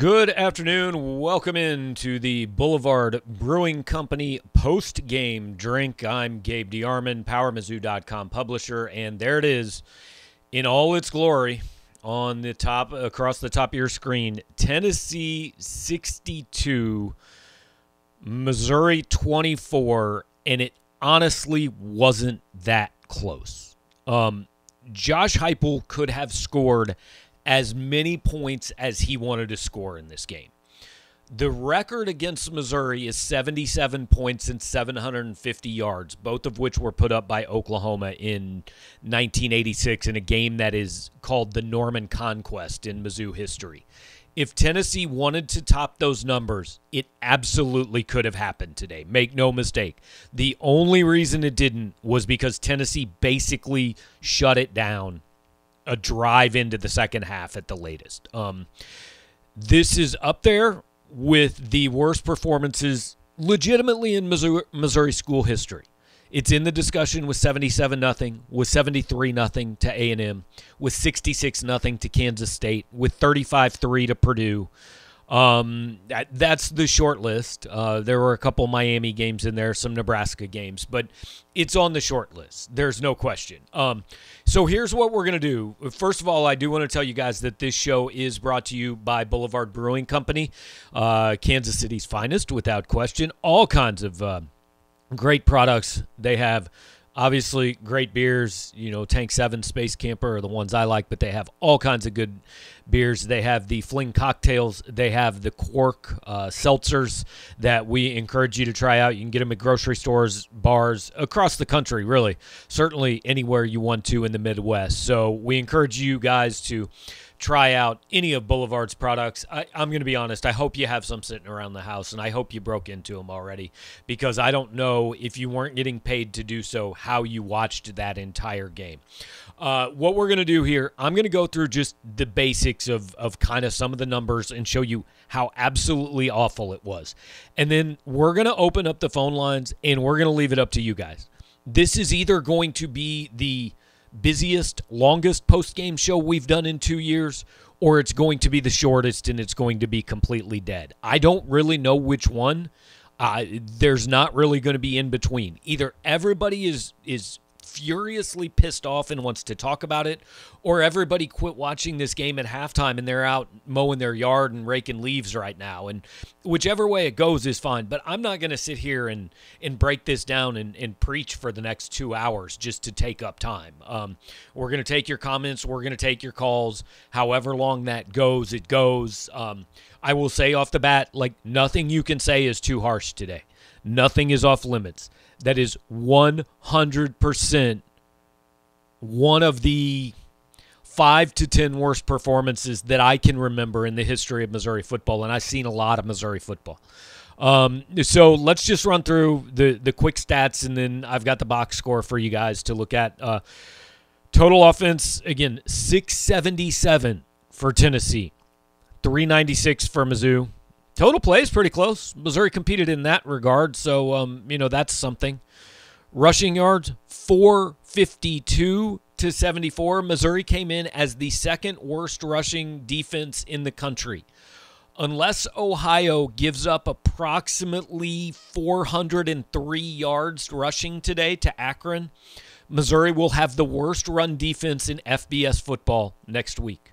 Good afternoon. Welcome in to the Boulevard Brewing Company post game drink. I'm Gabe DeArmond, PowerMizzou.com publisher, and there it is in all its glory on the top across the top of your screen. Tennessee 62, Missouri 24, and it honestly wasn't that close. Um, Josh Heupel could have scored as many points as he wanted to score in this game. The record against Missouri is 77 points and 750 yards, both of which were put up by Oklahoma in 1986 in a game that is called the Norman Conquest in Mizzou history. If Tennessee wanted to top those numbers, it absolutely could have happened today. Make no mistake. The only reason it didn't was because Tennessee basically shut it down a drive into the second half at the latest. Um, this is up there with the worst performances legitimately in Missouri, Missouri school history. It's in the discussion with 77 nothing, with 73 nothing to A&M, with 66 nothing to Kansas State, with 35-3 to Purdue, um, that, that's the short list. Uh, there were a couple Miami games in there, some Nebraska games, but it's on the short list. There's no question. Um, so here's what we're going to do. First of all, I do want to tell you guys that this show is brought to you by Boulevard Brewing Company, uh, Kansas City's finest, without question. All kinds of uh, great products they have obviously great beers you know tank 7 space camper are the ones i like but they have all kinds of good beers. They have the fling cocktails. They have the Quirk uh, seltzers that we encourage you to try out. You can get them at grocery stores bars across the country really. Certainly anywhere you want to in the midwest. So we encourage you guys to try out any of Boulevard's products. I, am going to be honest. I hope you have some sitting around the house, and I hope you broke into them already because I don't know if you weren't getting paid to do so, how you watched that entire game. Uh, what we're going to do here, I'm going to go through just the basics of, of kind of some of the numbers and show you how absolutely awful it was. And then we're going to open up the phone lines and we're going to leave it up to you guys. This is either going to be the busiest, longest post game show we've done in two years, or it's going to be the shortest and it's going to be completely dead. I don't really know which one. Uh, there's not really going to be in between. Either everybody is is furiously pissed off and wants to talk about it, or everybody quit watching this game at halftime and they're out mowing their yard and raking leaves right now. And whichever way it goes is fine. But I'm not going to sit here and, and break this down and, and preach for the next two hours just to take up time. Um, we're going to take your comments, we're going to take your calls. However long that goes, it goes. Um, I will say off the bat, like nothing you can say is too harsh today. Nothing is off limits that is 100% one of the five to 10 worst performances that I can remember in the history of Missouri football. And I've seen a lot of Missouri football. Um, so let's just run through the, the quick stats, and then I've got the box score for you guys to look at. Uh, total offense, again, 677 for Tennessee, 396 for Mizzou, Total plays pretty close. Missouri competed in that regard, so um, you know that's something. Rushing yards 452 to 74. Missouri came in as the second worst rushing defense in the country. Unless Ohio gives up approximately 403 yards rushing today to Akron, Missouri will have the worst run defense in FBS football next week.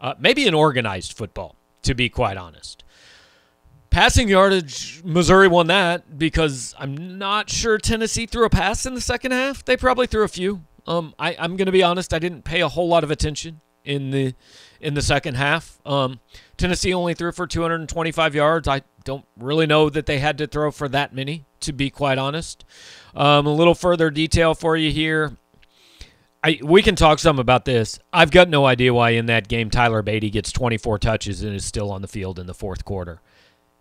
Uh, maybe in organized football, to be quite honest. Passing yardage, Missouri won that because I'm not sure Tennessee threw a pass in the second half. They probably threw a few. Um, I, I'm going to be honest. I didn't pay a whole lot of attention in the in the second half. Um, Tennessee only threw for 225 yards. I don't really know that they had to throw for that many, to be quite honest. Um, a little further detail for you here. I, we can talk some about this. I've got no idea why in that game Tyler Badie gets 24 touches and is still on the field in the fourth quarter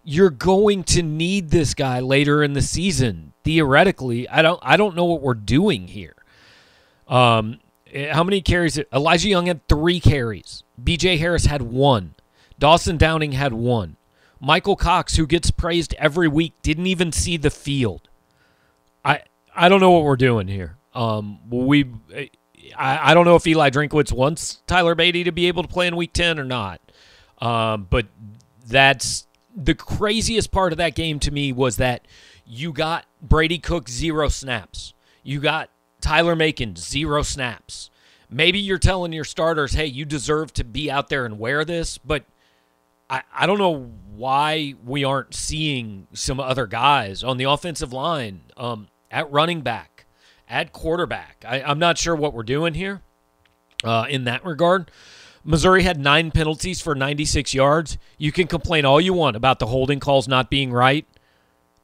you're going to need this guy later in the season. Theoretically, I don't I don't know what we're doing here. Um, how many carries? Elijah Young had three carries. B.J. Harris had one. Dawson Downing had one. Michael Cox, who gets praised every week, didn't even see the field. I I don't know what we're doing here. Um, we I, I don't know if Eli Drinkwitz wants Tyler Badie to be able to play in Week Ten or not. Um, but that's the craziest part of that game to me was that you got Brady Cook zero snaps. You got Tyler Macon zero snaps. Maybe you're telling your starters, hey, you deserve to be out there and wear this, but I, I don't know why we aren't seeing some other guys on the offensive line, um, at running back, at quarterback. I, I'm not sure what we're doing here uh, in that regard. Missouri had nine penalties for 96 yards. You can complain all you want about the holding calls not being right,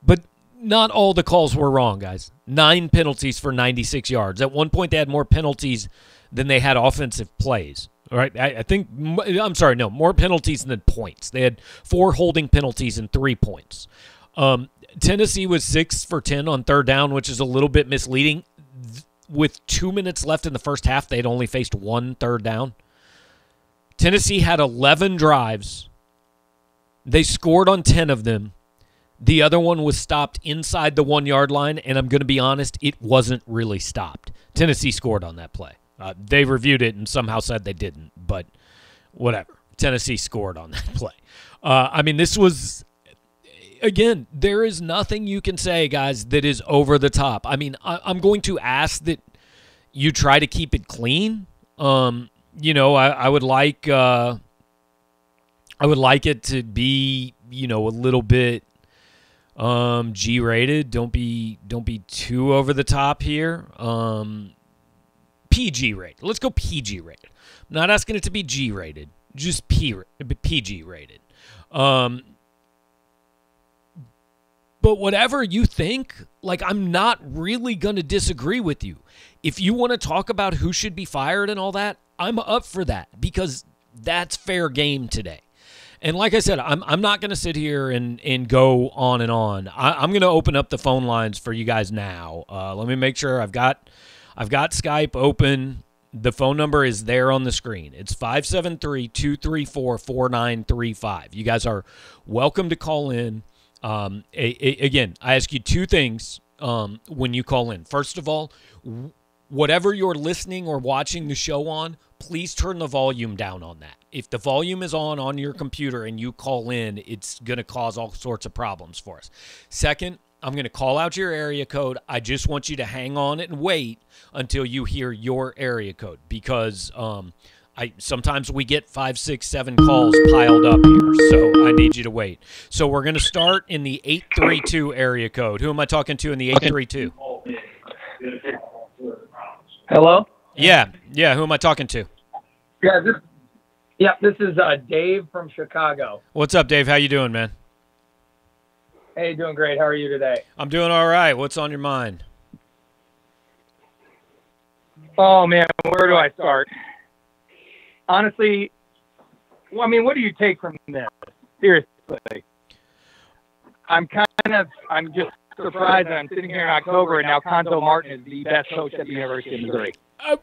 but not all the calls were wrong, guys. Nine penalties for 96 yards. At one point, they had more penalties than they had offensive plays. All right, I, I think I'm sorry, no more penalties than points. They had four holding penalties and three points. Um, Tennessee was six for ten on third down, which is a little bit misleading. With two minutes left in the first half, they'd only faced one third down. Tennessee had 11 drives. They scored on 10 of them. The other one was stopped inside the one yard line, and I'm going to be honest, it wasn't really stopped. Tennessee scored on that play. Uh, they reviewed it and somehow said they didn't, but whatever. Tennessee scored on that play. Uh, I mean, this was again. There is nothing you can say, guys, that is over the top. I mean, I, am going to ask that you try to keep it clean. Um, you know, I, I would like uh, I would like it to be you know a little bit um, G rated. Don't be don't be too over the top here. Um, PG rated. Let's go PG rated. I'm not asking it to be G rated, just P, PG rated. Um, but whatever you think, like, I'm not really going to disagree with you. If you want to talk about who should be fired and all that, I'm up for that because that's fair game today. And like I said, I'm, I'm not going to sit here and, and go on and on. I, am going to open up the phone lines for you guys now. Uh, let me make sure I've got I've got Skype open. The phone number is there on the screen. It's 573 234 4935. You guys are welcome to call in. Um, a, a, again, I ask you two things um, when you call in. First of all, whatever you're listening or watching the show on, please turn the volume down on that. If the volume is on on your computer and you call in, it's going to cause all sorts of problems for us. Second, I'm going to call out your area code. I just want you to hang on and wait until you hear your area code because um, I sometimes we get five, six, seven calls piled up here, so I need you to wait. So we're going to start in the eight three two area code. Who am I talking to in the eight three two? Hello. Yeah, yeah. Who am I talking to? Yeah, this. Yeah, this is uh, Dave from Chicago. What's up, Dave? How you doing, man? Hey, doing great. How are you today? I'm doing all right. What's on your mind? Oh man, where do I start? Honestly, well, I mean, what do you take from this? Seriously, I'm kind of, I'm just surprised that I'm sitting here in October and now Cuonzo Martin is the best coach at the University of Missouri. Uh,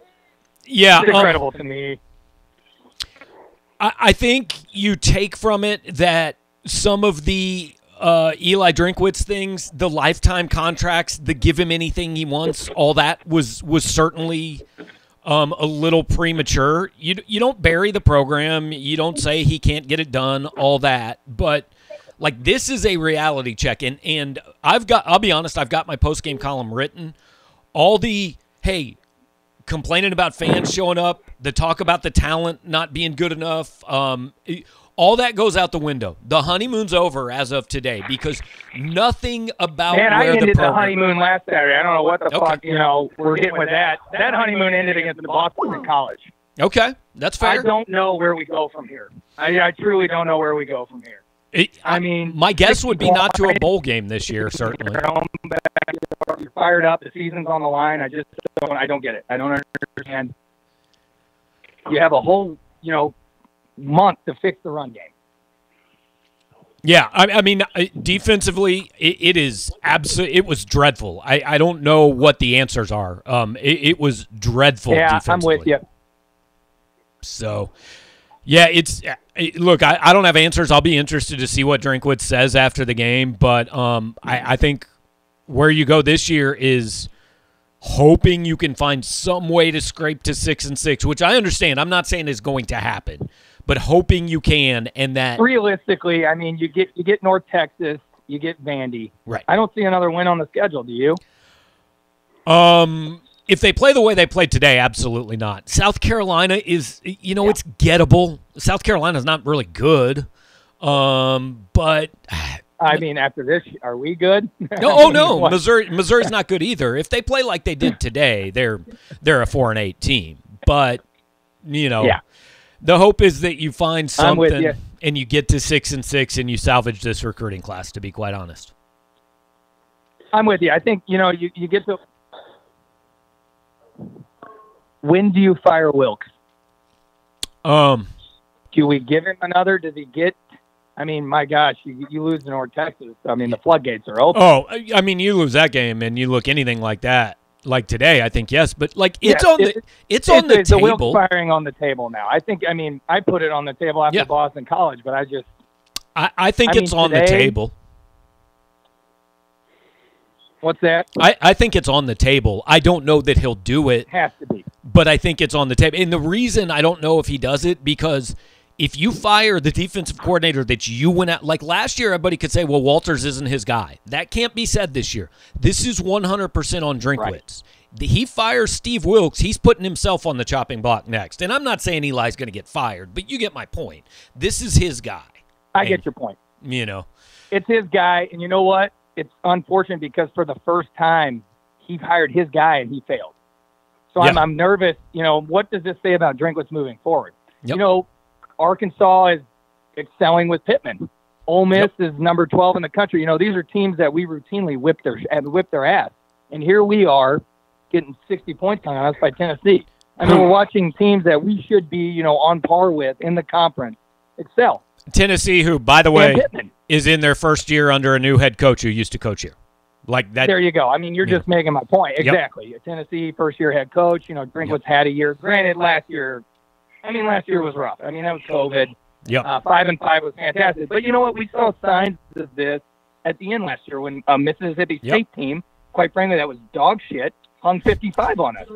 yeah, it's incredible um, to me. I, I think you take from it that some of the uh, Eli Drinkwitz things, the lifetime contracts, the give him anything he wants, all that was was certainly um, a little premature. You you don't bury the program. You don't say he can't get it done. All that, but like this is a reality check, and and I've got. I'll be honest. I've got my post game column written. All the hey, complaining about fans showing up, the talk about the talent not being good enough. Um, all that goes out the window. The honeymoon's over as of today because nothing about Man, I ended the, the honeymoon last Saturday. I don't know what the okay. fuck you know we're getting with that. That honeymoon ended against the Boston College. Okay, that's fair. I don't know where we go from here. I, I truly don't know where we go from here. It, I mean, my guess would be not to a bowl game this year. Certainly, you're fired up. The season's on the line. I just don't. I don't get it. I don't understand. You have a whole, you know, month to fix the run game. Yeah, I, I mean, defensively, it, it is absolutely. It was dreadful. I, I don't know what the answers are. Um, it, it was dreadful. Yeah, I'm with you. So, yeah, it's look. I, I don't have answers. I'll be interested to see what Drinkwitz says after the game. But um, I, I think where you go this year is hoping you can find some way to scrape to six and six, which I understand. I'm not saying is going to happen, but hoping you can, and that realistically, I mean, you get you get North Texas, you get Vandy. Right. I don't see another win on the schedule. Do you? Um, if they play the way they played today, absolutely not. South Carolina is, you know, Yeah. it's gettable. South Carolina's not really good. Um, but I mean, after this, are we good? no, oh no, what? Missouri, Missouri's not good either. If they play like they did today, they're they're a four and eight team. But you know, Yeah. the hope is that you find something you. and you get to six and six and you salvage this recruiting class. To be quite honest, I'm with you. I think you know you, you get to. When do you fire Wilks? um, Do we give him another? Does he get? I mean, my gosh, you, you lose to North Texas. I mean, the floodgates are open. Oh, I mean, you lose that game and you look anything like that, like today, I think yes, but like it's Yeah, on the it- it's on the it's the Wilks table. firing on the table now. I think. I mean, I put it on the table after Yeah. Boston College, but I just I, I think I it's mean, on the table. What's that? I, I think it's on the table. I don't know that he'll do it, Has to be. but I think it's on the table. And the reason I don't know if he does it because if you fire the defensive coordinator that you went out like last year, everybody could say, "Well, Walters isn't his guy." That can't be said this year. This is 100% on Drinkwitz. The- He fires Steve Wilks. He's putting himself on the chopping block next. And I'm not saying Eli's going to get fired, but you get my point. This is his guy. I And- get your point. You know, It's his guy, and you know what? It's unfortunate because for the first time, he hired his guy and he failed. So I'm, I'm nervous. You know, what does this say about Drinkwitz moving forward? Yep. You know, Arkansas is excelling with Pittman. Ole Miss is number 12 in the country. You know, these are teams that we routinely whip their and whip their ass, and here we are getting 60 points on us by Tennessee. I mean, we're watching teams that we should be, you know, on par with in the conference excel. Tennessee, who by the way. Is in their first year under a new head coach who used to coach here, like that. there you go. I mean, you're Yeah. just making my point. Yep. Exactly. Tennessee, first year head coach. You know, Drinkwitz had a year. Granted, last year, I mean, last year was rough. I mean, that was COVID. Yeah. Uh, five and five was fantastic. But you know what? We saw signs of this at the end last year when a Mississippi Yep. State team, quite frankly, that was dog shit, hung 55 on us.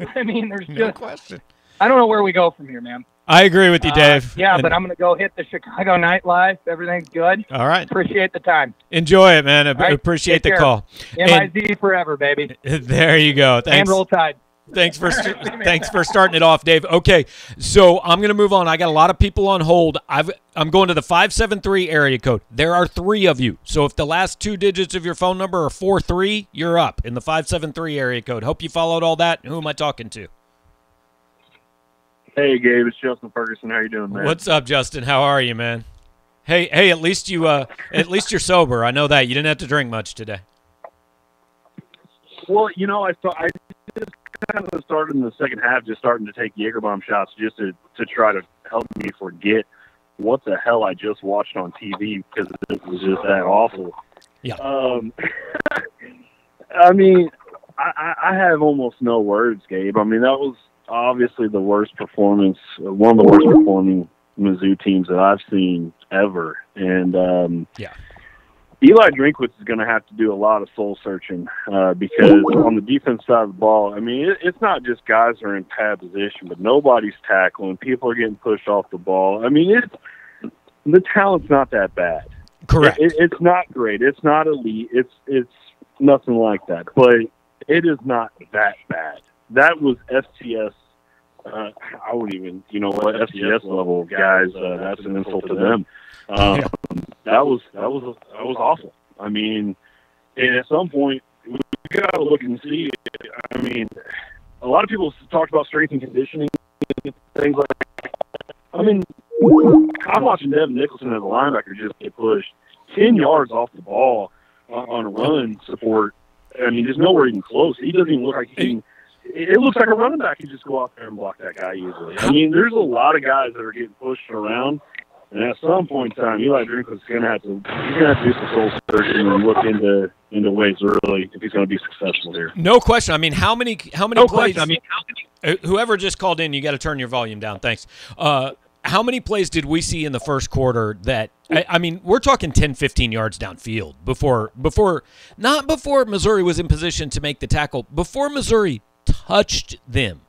I mean, there's just, question. I don't know where we go from here, man. I agree with you, Uh, Dave. yeah, And- but I'm going to go hit the Chicago nightlife. Everything's good. all right. Appreciate the time. Enjoy it, man. I right, appreciate the care. call. MIZ forever, baby. There you go. Thanks. And roll tide. Thanks for thanks for starting it off, Dave. Okay, so I'm gonna move on. I got a lot of people on hold. I've I'm going to the five seven three area code. There are three of you. So if the last two digits of your phone number are four three, you're up in the five seven three area code. Hope you followed all that. Who am I talking to? Hey, Gabe, it's Justin Ferguson. How you doing, man? What's up, Justin? How are you, man? Hey, hey, at least you uh at least you're sober. I know that. You didn't have to drink much today. Well, you know, I saw I just kind of started in the second half, just starting to take Jaegerbomb shots, just to to try to help me forget what the hell I just watched on TV because it was just that awful. Yeah. Um, I mean, I I have almost no words, Gabe. I mean, that was obviously the worst performance, one of the worst performing Mizzou teams that I've seen ever, and um, Yeah. Eli Drinkwitz is going to have to do a lot of soul searching uh, because on the defense side of the ball, I mean, it, it's not just guys are in pad position, but nobody's tackling. People are getting pushed off the ball. I mean, it's the talent's not that bad. Correct. It, it's not great. It's not elite. It's it's nothing like that. But it is not that bad. That was FCS. Uh, I wouldn't even, you know what, FCS level guys. Uh, that's an insult to them. Um, that was that was that was awful. I mean, and at some point we got to look and see. I mean, a lot of people talked about strength and conditioning and things like. that. I mean, I'm watching Devin Nicholson as a linebacker just get pushed ten yards off the ball on, on a run support. I mean, there's nowhere even close. He doesn't even look like he. Can, it looks like a running back can just go out there and block that guy easily. I mean, there's a lot of guys that are getting pushed around. And at some point in time, Eli going to have to he's to have to do some soul searching and look into into ways really if he's going to be successful here. No question. I mean, how many how many No plays? question. I mean, Uh, whoever just called in, you got to turn your volume down. Thanks. Uh, how many plays did we see in the first quarter that I, I mean, we're talking 10, 15 yards downfield before before not before Missouri was in position to make the tackle, before Missouri touched them.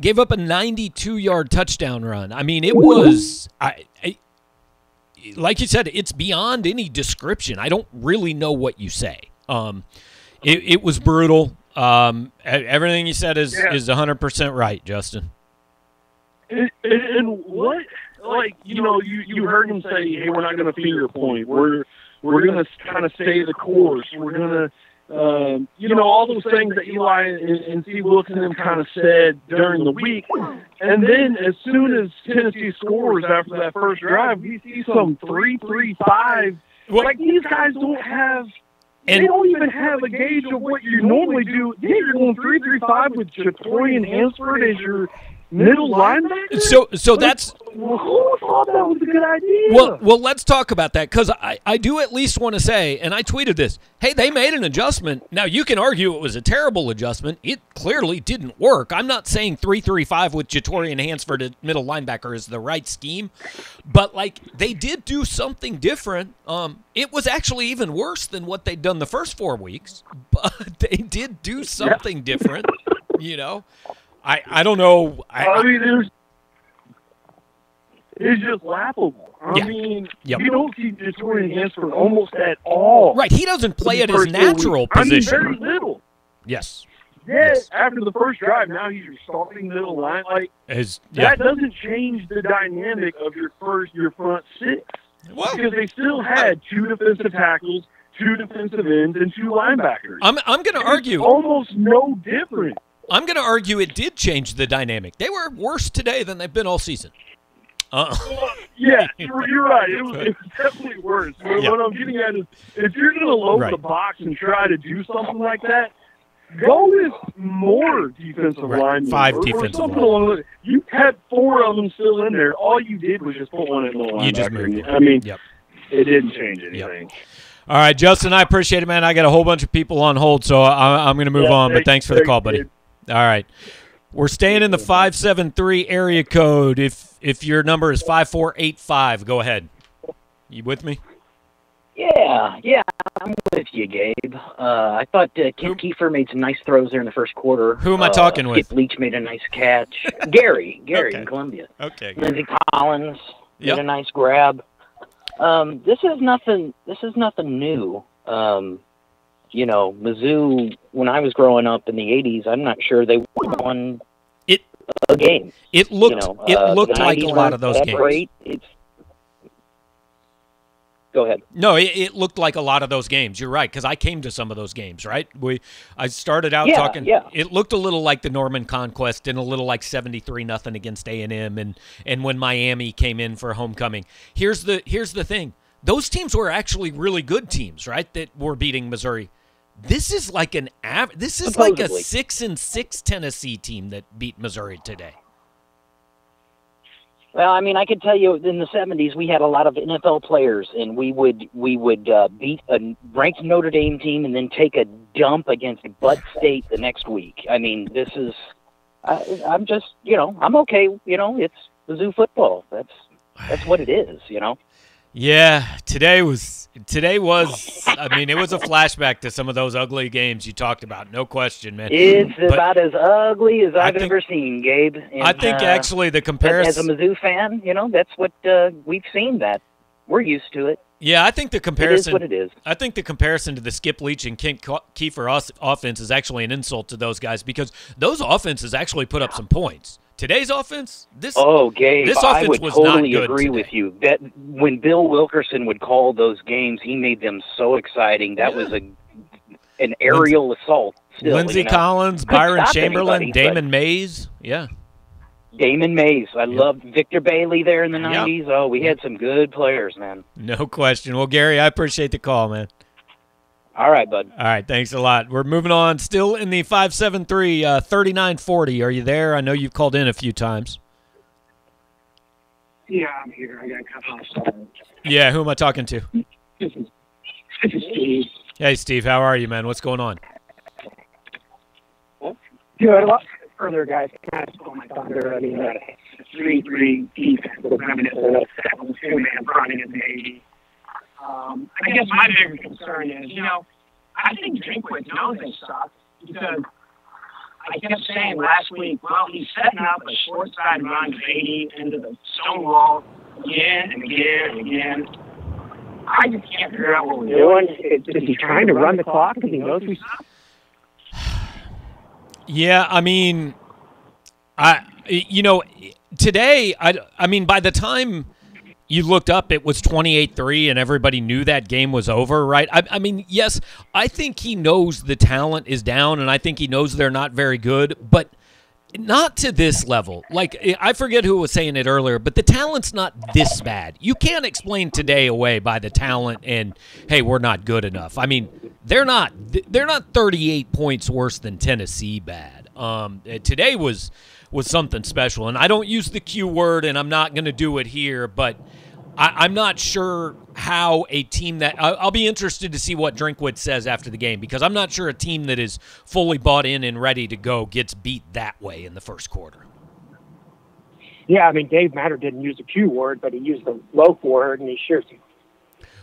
gave up a 92 yard touchdown run. I mean, it was, I, I, like you said, it's beyond any description. I don't really know what you say. Um, it, it was brutal. Um, everything you said is Yeah. is 100% right, Justin. And, and, and what, like, you know, you, you heard him say, hey, we're not going to finger point. We're, we're going to kind of stay the course. We're going to, um, you know, all those things that Eli and, and Steve Wilson kind of said during the week. And then as soon as Tennessee scores after that first drive, we see some three, three, five. Well- like, these guys don't have. And- they don't even have a gauge of what you normally do. Yeah, you're going three, three, five with Jatorian Hansford as your middle linebacker. So so that's Well, who thought that was a good idea? Well, well, let's talk about that because I, I do at least want to say, and I tweeted this. Hey, they made an adjustment. Now you can argue it was a terrible adjustment. It clearly didn't work. I'm not saying three three five with Jatorian Hansford at middle linebacker is the right scheme, but like they did do something different. Um, it was actually even worse than what they'd done the first four weeks, but they did do something different. You know, I I don't know. I, I mean, there's. It's just laughable. I Yeah. mean, Yep. you don't see Jatorian Hansford almost at all. right, he doesn't play at his natural weeks. I mean, position. very little. yes, Yeah, Yes. after the first drive, now he's your starting middle line. Like as yeah. that doesn't change the dynamic of your first, your front six, Well, because they still had two defensive tackles, two defensive ends, and two linebackers. I'm I'm going to argue. almost no different. I'm going to argue it did change the dynamic. They were worse today than they've been all season. Uh, Yeah, you're, you're right. It was, it was definitely worse. What, Yeah. what I'm getting at is, if you're going to load Right. the box and try to do something like that, go with more defensive Right. linemen. Five or, or defensive something linemen. You had four of them still in there. All you did was just put one in the linebacker. You just moved. I mean, Yep. it didn't change anything. all right, Justin, I appreciate it, man. I got a whole bunch of people on hold, so I, I'm going to move Yeah, on. But thanks- thanks for the call, buddy. dude. All right, we're staying in the five seven three area code. If if your number is five four eight five, go ahead. You with me? Yeah, yeah, I'm with you, Gabe. Uh, I thought uh, Who- Kent Kiefer made some nice throws there in the first quarter. Who am I Uh, talking with? Skip Leach made a nice catch. Gary, Gary Okay. in Columbia. Okay. Linzy Collins Yep. made a nice grab. Um, this is nothing. This is nothing new. Um, you know, Mizzou. When I was growing up in the '80s, I'm not sure they won It- a game. It looked you know, it uh, looked like a lot of those games. Great. It's go ahead. No, it, it looked like a lot of those games. You're right, because I came to some of those games. Right, we I started out Yeah, talking. yeah. It looked a little like the Norman Conquest and a little like 73 nothing against A and M, and and when Miami came in for homecoming. Here's the here's the thing: those teams were actually really good teams, right? That were beating Missouri. This is like an av- This is like a six and six Tennessee team that beat Missouri today. Well, I mean, I could tell you in the '70s we had a lot of NFL players, and we would we would uh, beat a ranked Notre Dame team and then take a dump against Butt State the next week. I mean, this is I, I'm just you know I'm okay. You know, it's Mizzou football. That's that's what it is. You know. Yeah, today was today was. I mean, it was a flashback to some of those ugly games you talked about. No question, man. It's But- about as ugly as I've think- ever seen, Gabe. And, I think uh, actually the comparison as a. Mizzou fan, you know, that's what uh, we've seen. That we're used to it. Yeah, I think the comparison. It is what it is. I think the comparison to the Skip Leach and Kent Kiefer offense is actually an insult to those guys because those offenses actually put up some points. Today's offense, this Oh, Gabe, This I offense would was not totally good agree today. with you. That when Bill Wilkerson would call those games, he made them so exciting. That was a an aerial assault. Still, Linzy you know? Collins, Byron Chamberlain, anybody, Damon Mays. Yeah. Damon Mays. I Yep. loved Victor Bailey there in the Yep. nineties. Oh, we had some good players, man. No question. Well, Gary, I appreciate the call, man. All right, bud. All right, thanks a lot. We're moving on. Still in the 573 uh, 3940. Are you there? I know you've called in a few times. Yeah, I'm here. I got cut off. Yeah, who am I talking to? This is this is Steve. Hey, Steve, how are you, man? What's going on? Good. A lot further, guys. Kind of stole my thunder. I mean, uh, three three defense. I mean, it's a two man running in the eighty. Um, I guess my bigger concern is, you know, I think Drinkwitz knows they suck because I kept saying last week, well, he's setting up a short side run fading into the stone wall again and again and again. I just can't figure out what we're doing. Is he trying to run the clock because he knows we? Yeah, I mean, I you know today I I mean by the time you looked up it was 28-3 and everybody knew that game was over right? I, I mean yes i think he knows the talent is down and i think he knows they're not very good but not to this level. Like i forget who was saying it earlier but the talent's not this bad. You can't explain today away by the talent and hey we're not good enough. I mean they're not they're not 38 points worse than tennessee bad. Um, today was was something special. And I don't use the Q word, and I'm not going to do it here, but I, am not sure how a team that I'll be interested to see what Drinkwitz says after the game because I'm not sure a team that is fully bought in and ready to go gets beat that way in the first quarter. Yeah, I mean Dave Matter didn't use the Q word, but he used the loaf word, and he shared some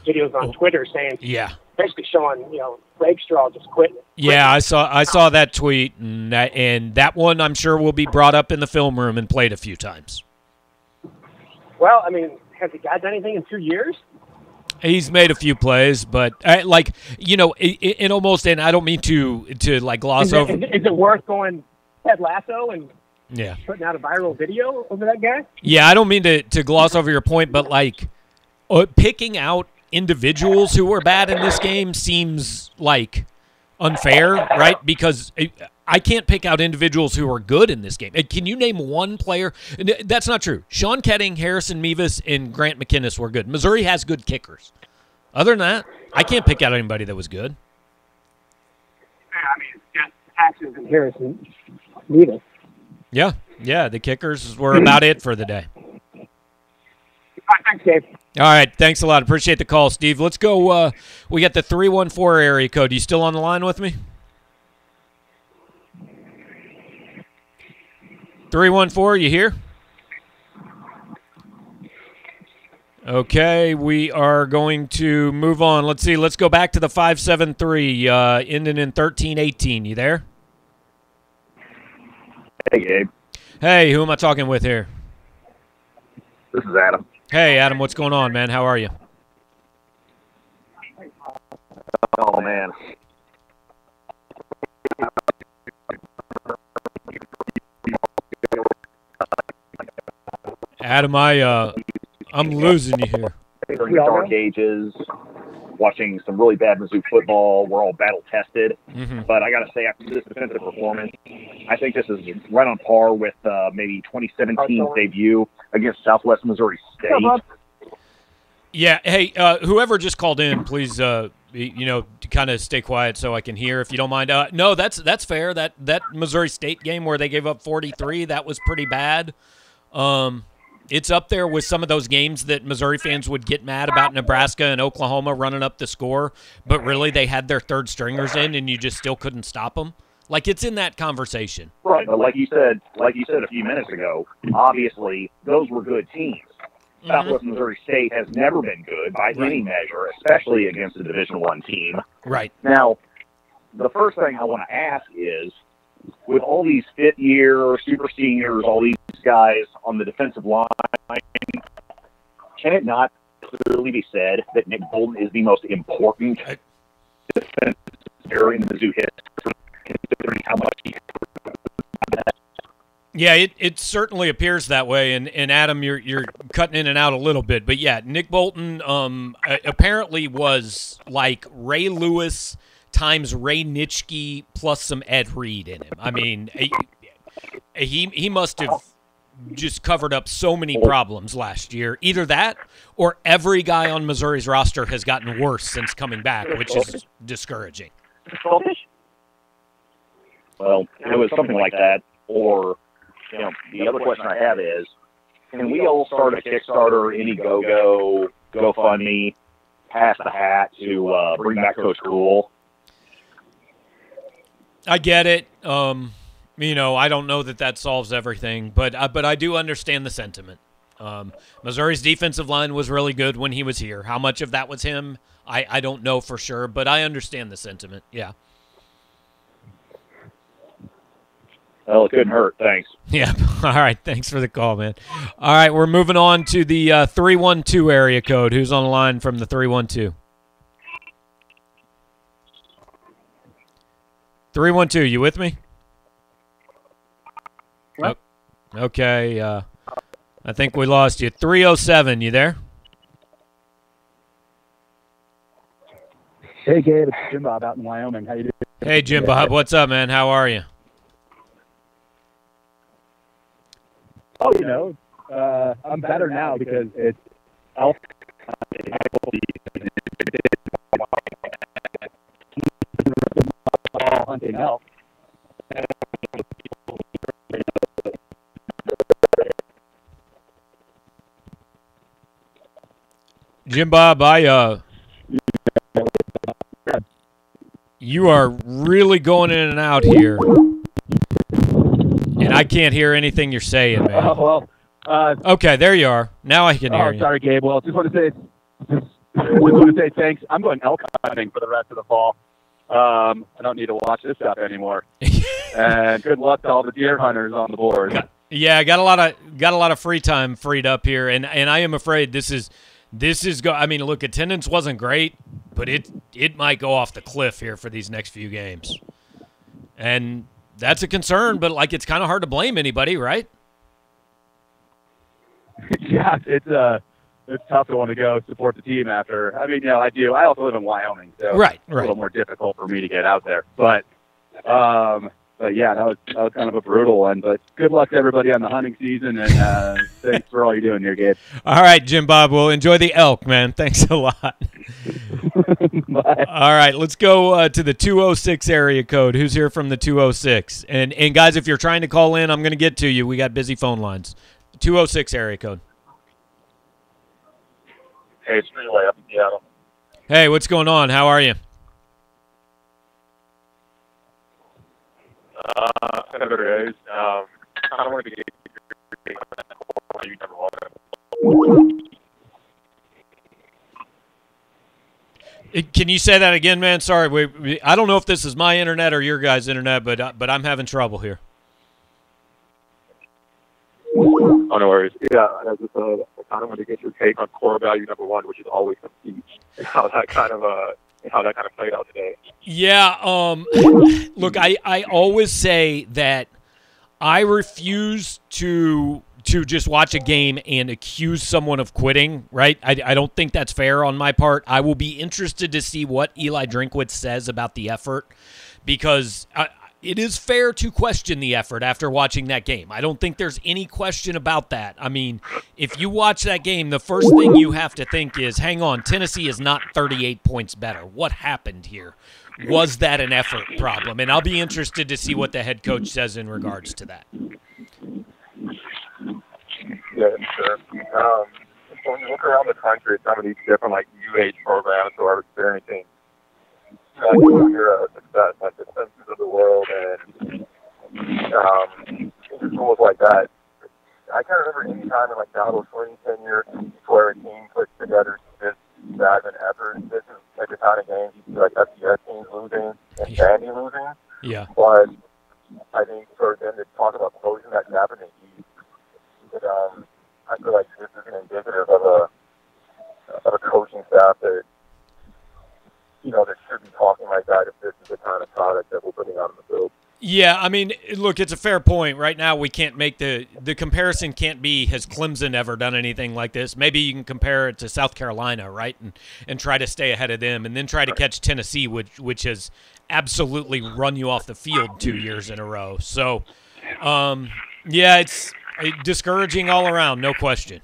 videos on oh, Twitter saying, "Yeah, basically showing you know Rakestraw just quitting. Yeah, I saw I saw that tweet, and that, and that one I'm sure will be brought up in the film room and played a few times. Well, I mean, has he done anything in two years? He's made a few plays, but uh, like you know, it, it, almost and I don't mean to to like gloss is it, over. Is, is it worth going Ted Lasso and yeah putting out a viral video over that guy? Yeah, I don't mean to to gloss over your point, but like uh, picking out individuals who were bad in this game seems like unfair, right? Because eh, I can't pick out individuals who are good in this game. Can you name one player? Eh, that's not true. Sean Koetting, Harrison Mevis, and Grant McKinniss were good. Missouri has good kickers. Other than that, I can't pick out anybody that was good. Yeah, I mean, yeah, and Harrison Mevis. Yeah, yeah, the kickers were about it for the day. thanks, Dave. All right, thanks a lot. Appreciate the call, Steve. Let's go. Uh, we got the three one four area code. You still on the line with me? Three one four. You here? Okay, we are going to move on. Let's see. Let's go back to the five seven three, uh, ending in thirteen eighteen. You there? Hey, Gabe. Hey, who am I talking with here? This is Adam. Hey, Adam, what's going on, man? How are you? Oh, man. Adam, I uh, I'm losing you here. Dark ages, watching some really bad Mizzou football. We're all battle tested, mm-hmm. but I got to say, after this defensive performance, I think this is right on par with uh, maybe 2017 debut against Southwest Missouri State. Yeah. Hey, uh, whoever just called in, please, uh, you know, kind of stay quiet so I can hear, if you don't mind. Uh, no, that's that's fair. That that Missouri State game where they gave up 43, that was pretty bad. Um, it's up there with some of those games that Missouri fans would get mad about Nebraska and Oklahoma running up the score, but really they had their third stringers in and you just still couldn't stop them. Like it's in that conversation. Right, but like you said, like you said a few minutes ago, obviously those were good teams. Mm-hmm. Southwest Missouri State has never been good by right. any measure, especially against a Division One team. Right. Now, the first thing I want to ask is, with all these fifth year, super seniors, all these guys on the defensive line, can it not clearly be said that Nick Bolton is the most important defensive player in the zoo history, considering how much he yeah, it, it certainly appears that way. And, and Adam, you're you're cutting in and out a little bit, but yeah, Nick Bolton um, apparently was like Ray Lewis times Ray Nitschke plus some Ed Reed in him. I mean, he he must have just covered up so many problems last year. Either that, or every guy on Missouri's roster has gotten worse since coming back, which is discouraging. Well, it was something like that, or you know, the other question I have is, can we all start a Kickstarter, any Go Go, GoFundMe, pass the hat to uh, bring back Coach Cool? I get it. Um, you know, I don't know that that solves everything, but uh, but I do understand the sentiment. Um, Missouri's defensive line was really good when he was here. How much of that was him, I, I don't know for sure, but I understand the sentiment. Yeah. Well, it couldn't hurt. Thanks. Yeah. All right. Thanks for the call, man. All right, we're moving on to the uh, three one two area code. Who's on the line from the three one two? Three one two. You with me? What? Okay. Uh, I think we lost you. Three oh seven. You there? Hey, Gabe, it's Jim Bob out in Wyoming. How you doing? Hey, Jim Bob. What's up, man? How are you? Oh, you know, uh, I'm better now because it's elk hunting elk. Jim Bob, I uh you are really going in and out here. And I can't hear anything you're saying, man. well. Uh, Okay, there you are. Now I can hear oh, you. sorry, Gabe. Well, just want to say, just, just want to say thanks. I'm going elk hunting for the rest of the fall. Um, I don't need to watch this stuff anymore. and good luck to all the deer hunters on the board. Yeah, I got a lot of got a lot of free time freed up here, and and I am afraid this is this is go. I mean, look, attendance wasn't great, but it it might go off the cliff here for these next few games, and that's a concern. But like, it's kind of hard to blame anybody, right? yeah, it's uh, it's tough to want to go support the team after. I mean, you know, I do. I also live in Wyoming, so Right, it's a little more difficult for me to get out there. But, um, but yeah, that was that was kind of a brutal one. But good luck to everybody on the hunting season, and uh, thanks for all you're doing here, Gabe. All right, Jim Bob. we'll enjoy the elk, man. Thanks a lot. All right, let's go uh, to the 206 area code. Who's here from the 206? And and guys, if you're trying to call in, I'm going to get to you. We got busy phone lines. 206 area code. Hey, it's Freeway up in Seattle. Hey, what's going on? How are you? Uh, Senator um, I wanted to get you number one. Uh, Can you say that again, man? Sorry, we, we, I don't know if this is my internet or your guys' internet, but uh, but I'm having trouble here. Oh, no worries. Yeah, I just uh, I kind of wanted to get your take on core value number one, which is always compete. How that kind of uh, how that kind of played out today. Yeah. Um. Look, I I always say that I refuse to to just watch a game and accuse someone of quitting. Right. I I don't think that's fair on my part. I will be interested to see what Eli Drinkwitz says about the effort because. I, it is fair to question the effort after watching that game. I don't think there's any question about that. I mean, if you watch that game, the first thing you have to think is, hang on, Tennessee is not 38 points better. What happened here? Was that an effort problem? And I'll be interested to see what the head coach says in regards to that. Yeah, sure. Um, when you look around the country, some of these different like UH programs are experiencing like your uh, success, like the senses of the world, and um, schools like that. I can't remember any time in like Donald Swing's tenure where a team puts together this bad of an effort. This is like the kind of games like FCS teams losing and Sandy losing. Yeah. But I think for them to talk about closing that gap in the East, that, um, I feel like this is an indicative of a of a coaching staff that you know that should be talking like that if this is the kind of product that we're putting out in the field. Yeah, I mean, look, it's a fair point. Right now, we can't make the the comparison. Can't be has Clemson ever done anything like this? Maybe you can compare it to South Carolina, right, and and try to stay ahead of them, and then try to catch Tennessee, which which has absolutely run you off the field two years in a row. So, um, yeah, it's uh, discouraging all around, no question.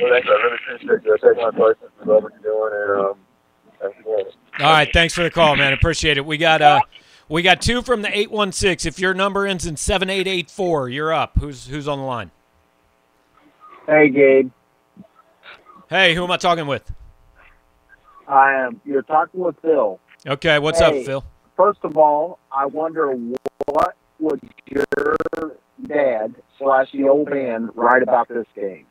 Well, thanks. I really appreciate you taking my questions. I love what you're doing, and um. All right, thanks for the call, man. Appreciate it. We got uh, we got two from the eight one six. If your number ends in seven eight eight four, you're up. Who's who's on the line? Hey, Gabe. Hey, who am I talking with? I am. You're talking with Phil. Okay, what's Hey. up, Phil? First of all, I wonder what would your dad slash the old man write about this game?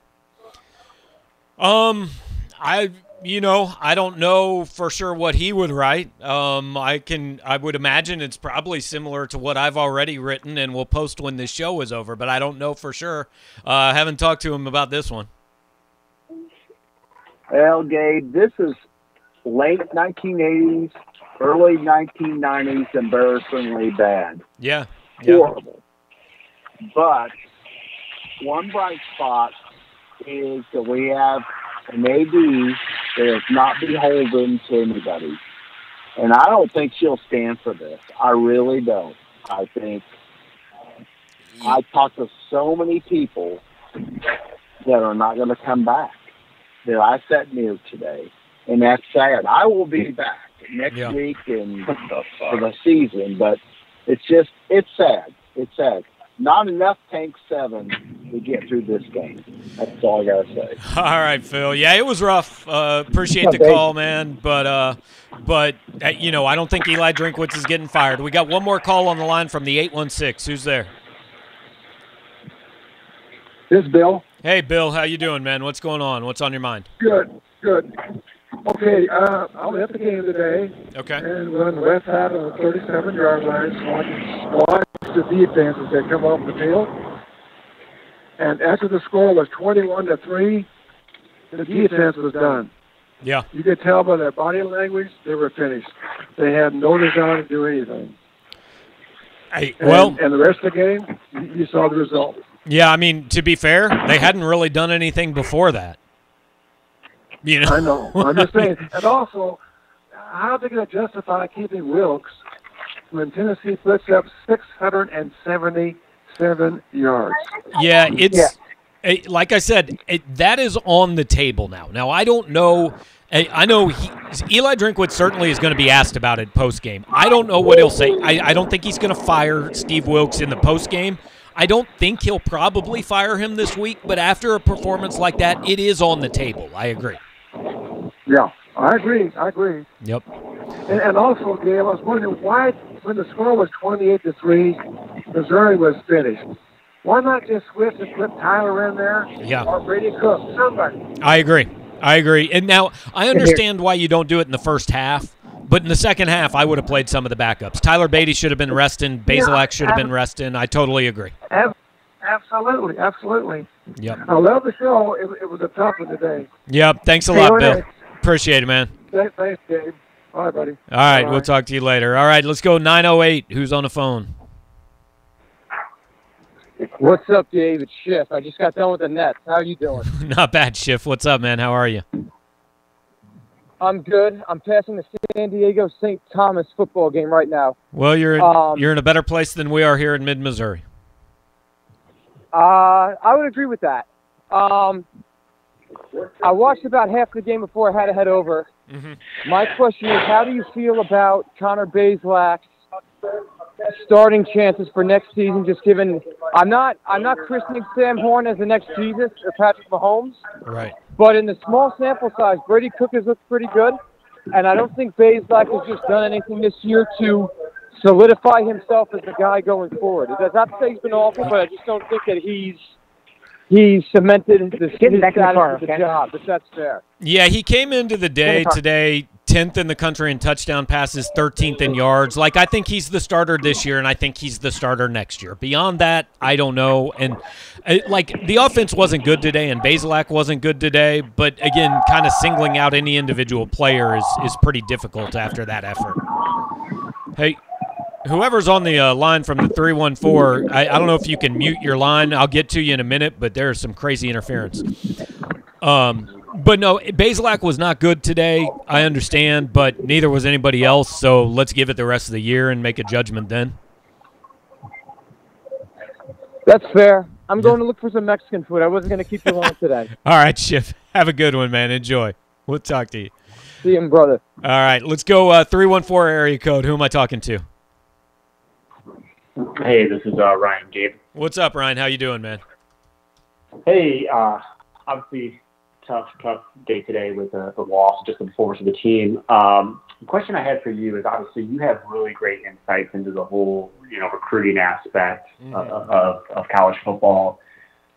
Um, I you know, I don't know for sure what he would write. Um, I can, I would imagine it's probably similar to what I've already written, and we'll post when this show is over. But I don't know for sure. Uh, I haven't talked to him about this one. Well, Gabe, this is late 1980s, early 1990s, embarrassingly bad. Yeah. yeah. Horrible. But one bright spot is that we have an AD that is not beholden to anybody. And I don't think she'll stand for this. I really don't. I think I talked to so many people that are not going to come back that I sat near today, and that's sad. I will be back next Yeah. week and for the season, but it's just it's sad. It's sad. Not enough tank seven to get through this game. That's all I gotta say. All right, Phil. Yeah, it was rough. Uh, appreciate the call, man. But uh, but uh, you know, I don't think Eli Drinkwitz is getting fired. We got one more call on the line from the eight one six. Who's there? This is Bill. Hey, Bill. How you doing, man? What's going on? What's on your mind? Good, good. Okay, uh, I was at the game today, Okay. and we're on the west side of the 37-yard line, so I can the defense as they come off the field. And after the score was 21 to three, the defense was done. Yeah. You could tell by their body language they were finished. They had no desire to do anything. Hey, And, well, and the rest of the game, you, you saw the result. yeah. I mean, to be fair, they hadn't really done anything before that. You know. I know. I'm just saying. And also, how are they going to justify keeping Wilks when Tennessee puts up 677 yards? Yeah, it's eh, like I said, it, that is on the table now. Now I don't know. eh, I know he, Eli Drinkwitz certainly is going to be asked about it post game. I don't know what he'll say. I, I don't think he's going to fire Steve Wilks in the post game. I don't think he'll probably fire him this week. But after a performance like that, it is on the table. I agree. Yeah, I agree. I agree. Yep. And, and also, Gail, I was wondering why, when the score was 28 to three, Missouri was finished. Why not just switch and put Tyler in there? Yeah. Or Brady Cook, somebody. I agree. I agree. And now I understand why you don't do it in the first half, but in the second half, I would have played some of the backups. Tyler Badie should have been resting. Bazelak should have been resting. I totally agree. Absolutely, absolutely. Yep. I love the show. It, it was a tough one today. Yep. Thanks a lot, Bill. Appreciate it, man. Thanks, Gabe. All right, buddy. All right, we'll talk to you later. All right, let's go 908. Who's on the phone? What's up, Dave? It's Schiff. I just got done with the Nets. How are you doing? Not bad, Schiff. What's up, man? How are you? I'm good. I'm passing the San Diego St. Thomas football game right now. Well, you're in, Um, you're in a better place than we are here in mid Missouri. Uh, I would agree with that. Um, I watched about half the game before I had to head over. Mm-hmm. My question is, how do you feel about Connor Bazelak's starting chances for next season? Just given, I'm not, I'm not christening Sam Horn as the next Jesus or Patrick Mahomes, Right. but in the small sample size, Brady Cook has looked pretty good, and I don't think Bazelak has just done anything this year to solidify himself as the guy going forward. That's not say he's been awful, but I just don't think that he's he's cemented the his Getting back in the status car, the okay? job. If that's fair. Yeah, he came into the day talk. today 10th in the country in touchdown passes, 13th in yards. Like I think he's the starter this year and I think he's the starter next year. Beyond that, I don't know. And uh, like the offense wasn't good today and Bazelak wasn't good today, but again, kind of singling out any individual player is is pretty difficult after that effort. Hey, whoever's on the uh, line from the 314, I, I don't know if you can mute your line. I'll get to you in a minute, but there's some crazy interference. Um, but no, Bazelak was not good today. I understand, but neither was anybody else. So let's give it the rest of the year and make a judgment then. That's fair. I'm going to look for some Mexican food. I wasn't going to keep you long today. All right, Schiff. Have a good one, man. Enjoy. We'll talk to you. See you, brother. All right, let's go uh, 314 area code. Who am I talking to? Hey, this is uh, Ryan Gabe. What's up, Ryan? How you doing, man? Hey, uh, obviously tough, tough day today with the, the loss, just the performance of the team. Um, the question I had for you is obviously you have really great insights into the whole, you know, recruiting aspect of, of, of college football.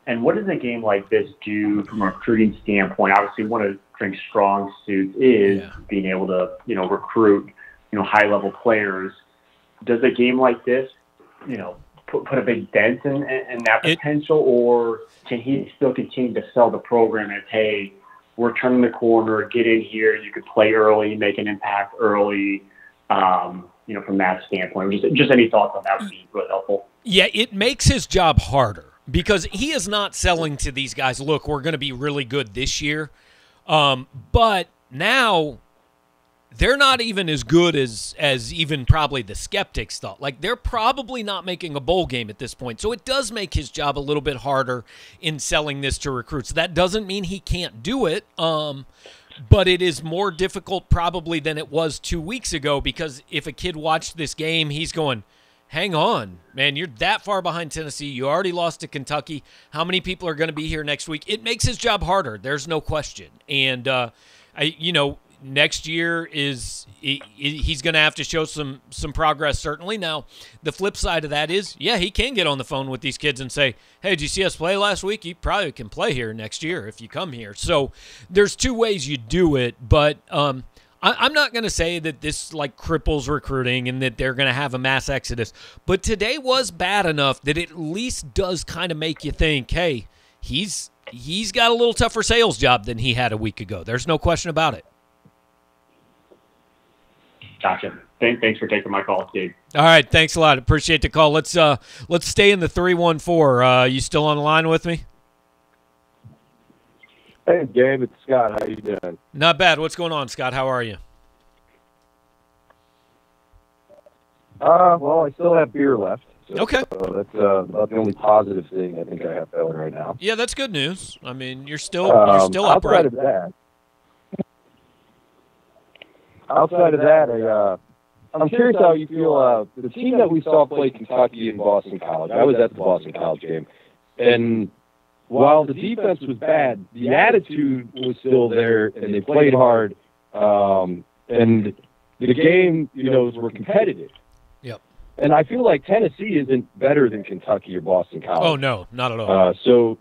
And what does a game like this do from a recruiting standpoint? Obviously, one of Drink's strong suits is yeah. being able to, you know, recruit, you know, high level players. Does a game like this, you know, put, put a big dent in, in that potential, it, or can he still continue to sell the program as, hey, we're turning the corner, get in here, you could play early, make an impact early, um, you know, from that standpoint? Just, just any thoughts on that would be really helpful. Yeah, it makes his job harder because he is not selling to these guys, look, we're going to be really good this year. Um, but now they're not even as good as as even probably the skeptics thought. Like they're probably not making a bowl game at this point. So it does make his job a little bit harder in selling this to recruits. That doesn't mean he can't do it. Um, but it is more difficult probably than it was 2 weeks ago because if a kid watched this game, he's going, "Hang on, man, you're that far behind Tennessee. You already lost to Kentucky. How many people are going to be here next week?" It makes his job harder. There's no question. And uh I you know, next year is he's going to have to show some some progress certainly. Now the flip side of that is yeah he can get on the phone with these kids and say hey did you see us play last week? You probably can play here next year if you come here. So there's two ways you do it but um, I, am not going to say that this like cripples recruiting and that they're going to have a mass exodus but today was bad enough that it at least does kind of make you think hey he's he's got a little tougher sales job than he had a week ago. There's no question about it Gotcha. thanks for taking my call, Steve. All right, thanks a lot. Appreciate the call. Let's uh let's stay in the three one four. Uh, you still on the line with me? Hey, Gabe, it's Scott. How you doing? Not bad. What's going on, Scott? How are you? Uh, well, I still have beer left. So, okay. Uh, that's uh, about the only positive thing I think I have going right now. Yeah, that's good news. I mean, you're still um, you're still upright. Outside of that, outside of that, I, uh, I'm curious how you feel. Uh, the team that we saw play Kentucky in Boston College, I was at the Boston College game, and while the defense was bad, the attitude was still there, and they played hard. Um, and the game, you know, were competitive. Yep. And I feel like Tennessee isn't better than Kentucky or Boston College. Oh no, not at all. Uh, so,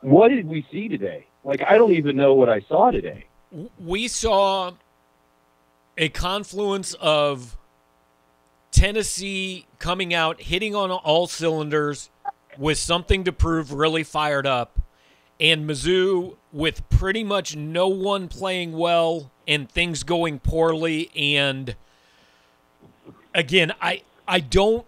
what did we see today? Like, I don't even know what I saw today. We saw a confluence of Tennessee coming out, hitting on all cylinders with something to prove, really fired up, and Mizzou with pretty much no one playing well and things going poorly. And again, I I don't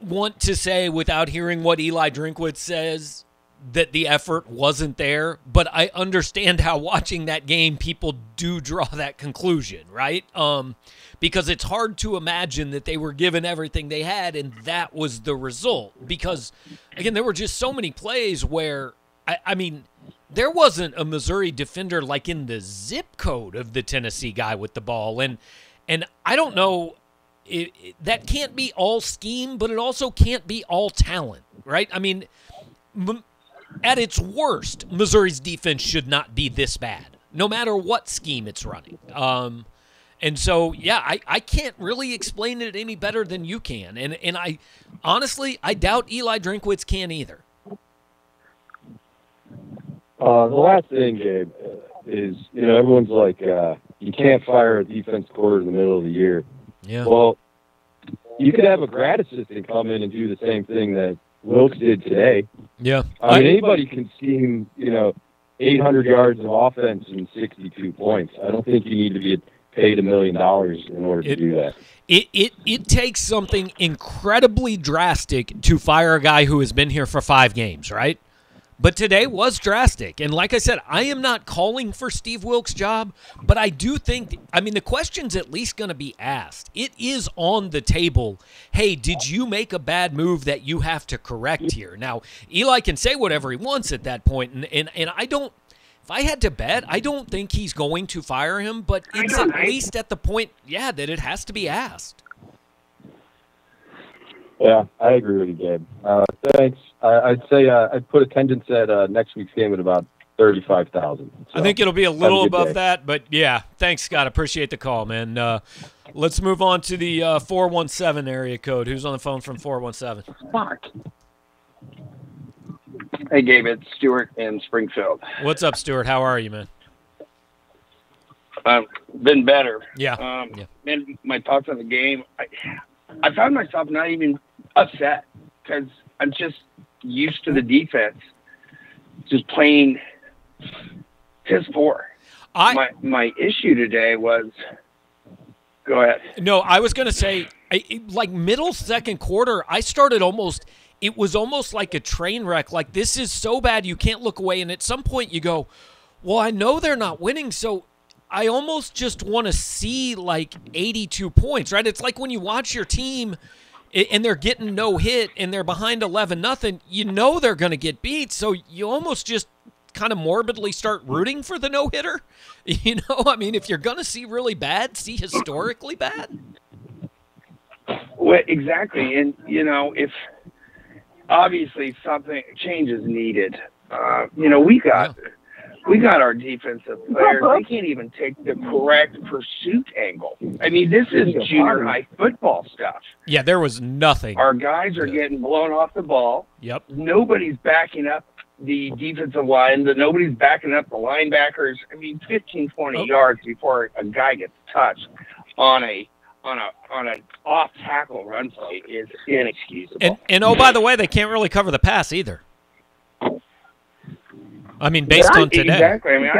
want to say without hearing what Eli Drinkwitz says that the effort wasn't there, but I understand how watching that game people do draw that conclusion, right? Um, because it's hard to imagine that they were given everything they had and that was the result. Because again, there were just so many plays where I, I mean, there wasn't a Missouri defender like in the zip code of the Tennessee guy with the ball, and and I don't know. It, it, that can't be all scheme, but it also can't be all talent, right? I mean, m- at its worst, Missouri's defense should not be this bad, no matter what scheme it's running. Um, and so, yeah, I, I can't really explain it any better than you can. And and I honestly, I doubt Eli Drinkwitz can either. Uh, the last thing, Gabe, is you know everyone's like, uh, you can't fire a defense quarter in the middle of the year. Yeah. Well, you could have a grad assistant come in and do the same thing that Wilks did today. Yeah. I mean, anybody can scheme, you know, 800 yards of offense and 62 points. I don't think you need to be paid a million dollars in order to it, do that. It, it it takes something incredibly drastic to fire a guy who has been here for five games, right? But today was drastic. And like I said, I am not calling for Steve Wilks' job, but I do think, I mean, the question's at least going to be asked. It is on the table. Hey, did you make a bad move that you have to correct here? Now, Eli can say whatever he wants at that point, and, and, and I don't. If I had to bet, I don't think he's going to fire him, but it's at least at the point, yeah, that it has to be asked. Yeah, I agree with you, Gabe. Uh, thanks. I, would say uh, I'd put attendance at uh, next week's game at about thirty-five thousand. So, I think it'll be a little a above day. that, but yeah. Thanks, Scott. Appreciate the call, man. Uh, let's move on to the uh, four one seven area code. Who's on the phone from four one seven? Fuck. Hey, Gabe, it's Stuart in Springfield. What's up, Stuart? How are you, man? I've been better. Yeah. Um, yeah. Man, my thoughts on the game. I, I found myself not even upset because I'm just used to the defense just playing piss poor. I my my issue today was. Go ahead. No, I was going to say, I, like middle second quarter, I started almost. It was almost like a train wreck. Like this is so bad you can't look away. And at some point you go, well, I know they're not winning, so I almost just want to see like 82 points, right? It's like when you watch your team and they're getting no hit and they're behind 11 nothing, you know they're going to get beat, so you almost just kind of morbidly start rooting for the no hitter. You know, I mean, if you're going to see really bad, see historically bad. Well, exactly, and you know, if obviously something change is needed, uh, you know, we got we got our defensive players. They can't even take the correct pursuit angle. I mean, this is junior high football stuff. Yeah, there was nothing. Our guys are getting blown off the ball. Yep. Nobody's backing up the defensive line. The nobody's backing up the linebackers. I mean, 15, 20 yards before a guy gets touched on a on a on an off tackle run play is inexcusable. And and oh, by the way, they can't really cover the pass either. I mean, based Yeah, on today. Exactly. I mean,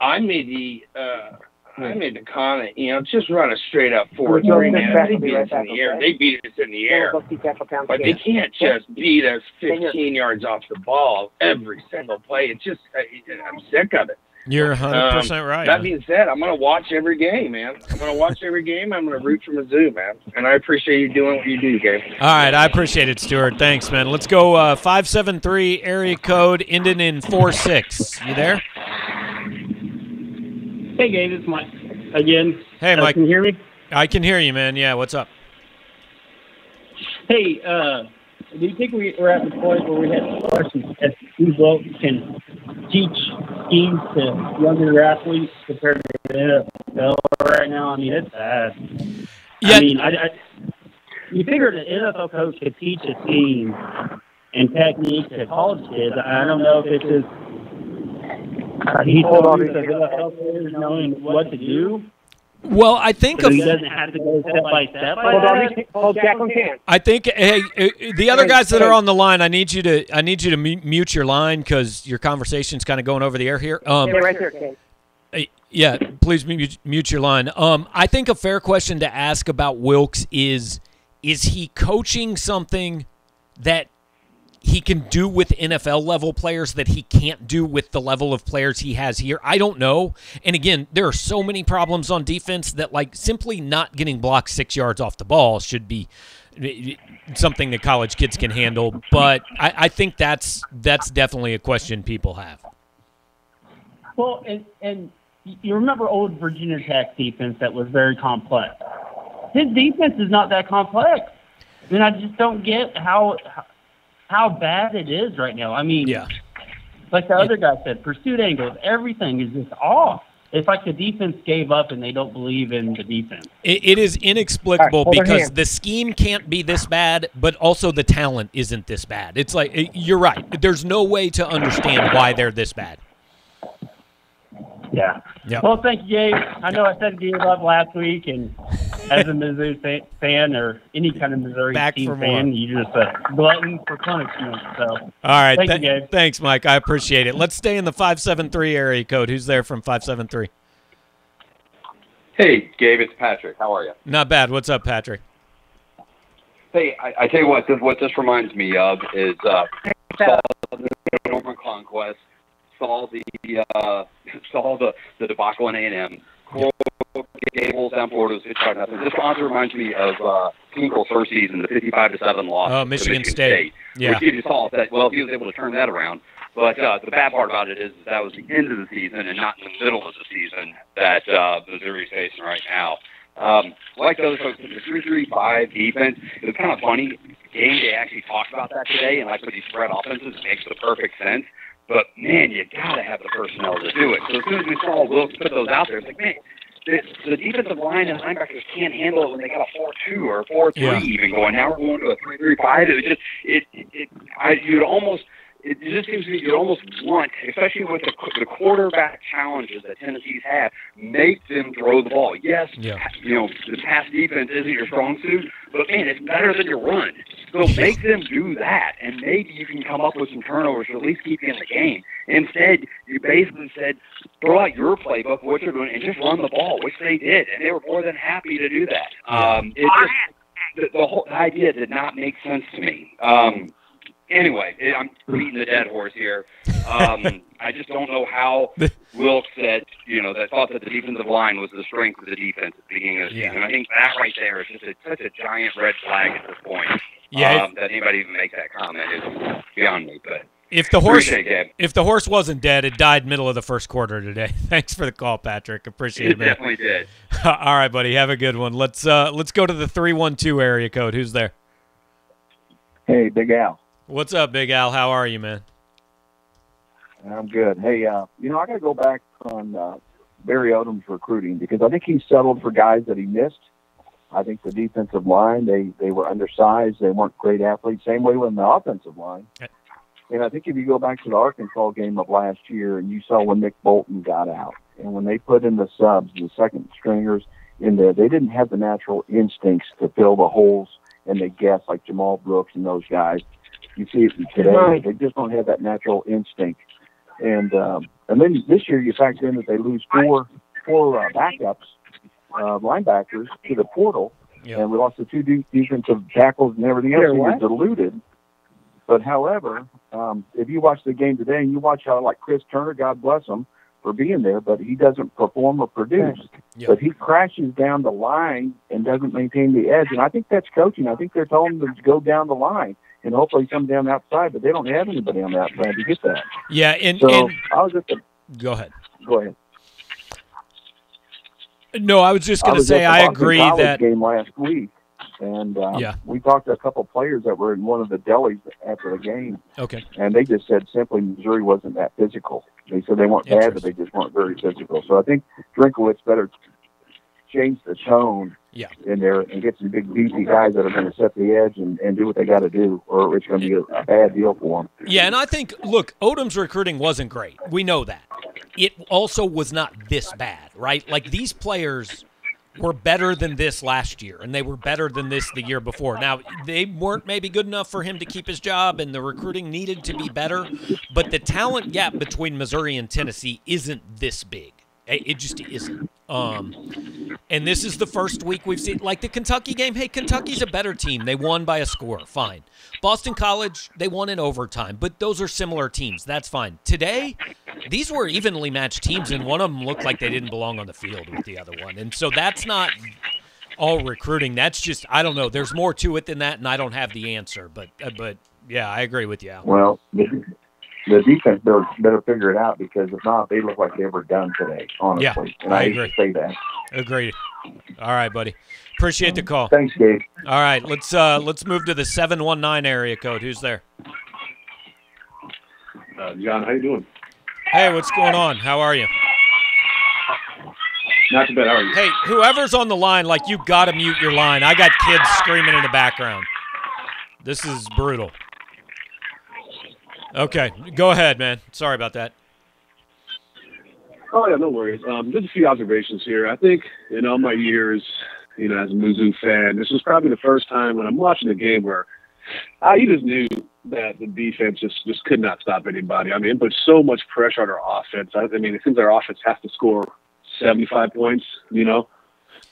I, I made the uh, I made the comment. You know, just run a straight up four Joe three man. They be beat us in back, the air. They beat us in the air. Go see Tackle Town But they can't just beat us 15 yards off the ball every single play. It's just I, I'm sick of it. You're 100% Um, right. That being said, I'm going to watch every game, man. I'm going to watch every game. I'm going to root for Mizzou, man. And I appreciate you doing what you do, Gabe. All right, I appreciate it, Stuart. Thanks, man. Let's go uh, 573 area code ending in 46. You there? Hey, Gabe, it's Mike again. Hey, Uh, Mike. Can you hear me? I can hear you, man. Yeah, what's up? Hey, uh, do you think we, we're at the point where we have questions that these blokes can teach schemes to younger athletes compared to the NFL right now? I mean, it's bad. I mean, I, I, you figure an NFL coach could teach a scheme and technique to college kids. I don't know if it's just uh, he's Hold on. the NFL players knowing what to do. Well, I think So of- he doesn't have to go step by step. like Hold on, that? hold Jacqueline can. I think hey, uh, the other guys that are on the line, I need you to I need you to mute your line because your conversation's kind of going over the air here. Um, Stay right there, Ken. Yeah, please mute, mute your line. Um, I think a fair question to ask about Wilks is: Is he coaching something that he can do with NFL level players that he can't do with the level of players he has here? I don't know. And again, there are so many problems on defense that like simply not getting blocked six yards off the ball should be eh, something that college kids can handle. But I, I think that's that's definitely a question people have. Well, and, and you remember old Virginia Tech defense that was very complex. His defense is not that complex. And I just don't get how how bad it is right now. I mean, yeah. like the other guy said, pursuit angles, everything is just off. It's like the defense gave up and they don't believe in the defense. It, it is inexplicable All right, hold on because the scheme can't be this bad, but also the talent isn't this bad. It's like eh, you're right. There's no way to understand why they're this bad. Yeah. Yeah. Well, thank you, Gabe. I know I said gave up last week, and as a Mizzou fa- fan or any kind of Missouri Back team fan, more. you just a glutton for punishment. So, All right. Thank th- you, Gabe. Thanks, Mike. I appreciate it. Let's stay in the 573 area code. Who's there from 573? Hey, Gabe, it's Patrick. How are you? Not bad. What's up, Patrick? Hey, I, I tell you what, this, what this reminds me of is uh, saw the Norman Conquest, saw the uh, saw the, the debacle in A&M, Gables down Florida was nothing. This honestly reminds me of uh, first season, the 55 to seven loss Oh, Michigan Michigan State. Yeah. Which you saw that well, he was able to turn that around. But uh, the bad part about it is that was the end of the season and not in the middle of the season that uh, Missouri's facing right now. Um, like the other folks, the 3-3-5 defense, it was kind of funny. Game day actually talked about that today, and like with these spread offenses, it makes the perfect sense. But man, you gotta have the personnel to do it. So as soon as we saw Wilks put those out there, it's like, man, the, the defensive line and linebackers can't handle it when they got a four-two or a four-three Yeah. even going. Now we're going to a three-three-five. It just, it, it, it, I you'd almost it just seems to me you almost want, especially with the, the quarterback challenges that Tennessee's had, make them throw the ball. Yes, yeah. you know the pass defense isn't your strong suit, but man, it's better than your run. So make them do that, and maybe you can come up with some turnovers to at least keep you in the game. Instead, you basically said, throw out your playbook, what you're doing, and just run the ball, which they did, and they were more than happy to do that. Um, it just the, the whole idea did not make sense to me. Um, anyway, I'm beating the dead horse here. Um, I just don't know how Wilks said, you know, that thought that the defensive line was the strength of the defense at the beginning of the season. I think that right there is just a, such a giant red flag at this point. Yeah, um, that anybody even make that comment is beyond me. But if the horse Appreciate it, Gabe. if the horse wasn't dead, it died middle of the first quarter today. Thanks for the call, Patrick. Appreciate it, it man. definitely did. All right, buddy. Have a good one. Let's uh let's go to the three one two area code. Who's there? Hey, Big Al. What's up, Big Al? How are you, man? I'm good. Hey, uh, you know, I got to go back on uh, Barry Odom's recruiting because I think he settled for guys that he missed. I think the defensive line, they, they were undersized. They weren't great athletes. Same way with the offensive line. And I think if you go back to the Arkansas game of last year and you saw when Nick Bolton got out and when they put in the subs, the second stringers in there, they didn't have the natural instincts to fill the holes and they guess like Jamal Brooks and those guys. You see it today. Right. They just don't have that natural instinct. And um, and then this year you factor in that they lose four four uh, backups uh, linebackers to the portal, and we lost the two de- defensive tackles and everything else. They're so diluted. But however, um, if you watch the game today and you watch how like Chris Turner, God bless him for being there, but he doesn't perform or produce. But he crashes down the line and doesn't maintain the edge, and I think that's coaching. I think they're telling him to go down the line and hopefully come down the outside, but they don't have anybody on the outside to get that. Yeah, and, so and I was just a, go ahead. go ahead. No, I was just going to say I agree College that game last week, and uh, Yeah. we talked to a couple players that were in one of the delis after the game, okay. and they just said simply Missouri wasn't that physical. They said they weren't bad, but they just weren't very physical. So I think Drinkwitz better change the tone Yeah. in there and get some big beefy guys that are going to set the edge and, and do what they got to do, or it's going to be a, a bad deal for them. Yeah, and I think look, Odom's recruiting wasn't great. We know that. It also was not this bad, right? Like these players were better than this last year, and they were better than this the year before. Now, they weren't maybe good enough for him to keep his job, and the recruiting needed to be better, but the talent gap between Missouri and Tennessee isn't this big. It just isn't. Um, and this is the first week we've seen, like the Kentucky game. Hey, Kentucky's a better team. They won by a score. Fine. Boston College, they won in overtime, but those are similar teams. That's fine. Today, these were evenly matched teams, and one of them looked like they didn't belong on the field with the other one. And so that's not all recruiting. That's just I don't know. There's more to it than that, and I don't have the answer. But uh, but yeah, I agree with you. Well, the, the defense better, better figure it out because if not, they look like they were done today, honestly. Yeah, and I I, agree. to say that. Agreed. All right, buddy. Appreciate the call. Thanks, Gabe. All right, let's uh let's move to the seven one nine area code. Who's there? Uh, John, how you doing? Hey, what's going on? How are you? Not too bad. How are you? Hey, whoever's on the line, like you got to mute your line. I got kids screaming in the background. This is brutal. Okay, go ahead, man. Sorry about that. Oh yeah, no worries. Um, just a few observations here. I think in all my years, you know, as a Mizzou fan, this was probably the first time when I'm watching a game where I you just knew that the defense just just could not stop anybody. I mean, it put so much pressure on our offense. I, I mean, it seems our offense has to score 75 points, you know,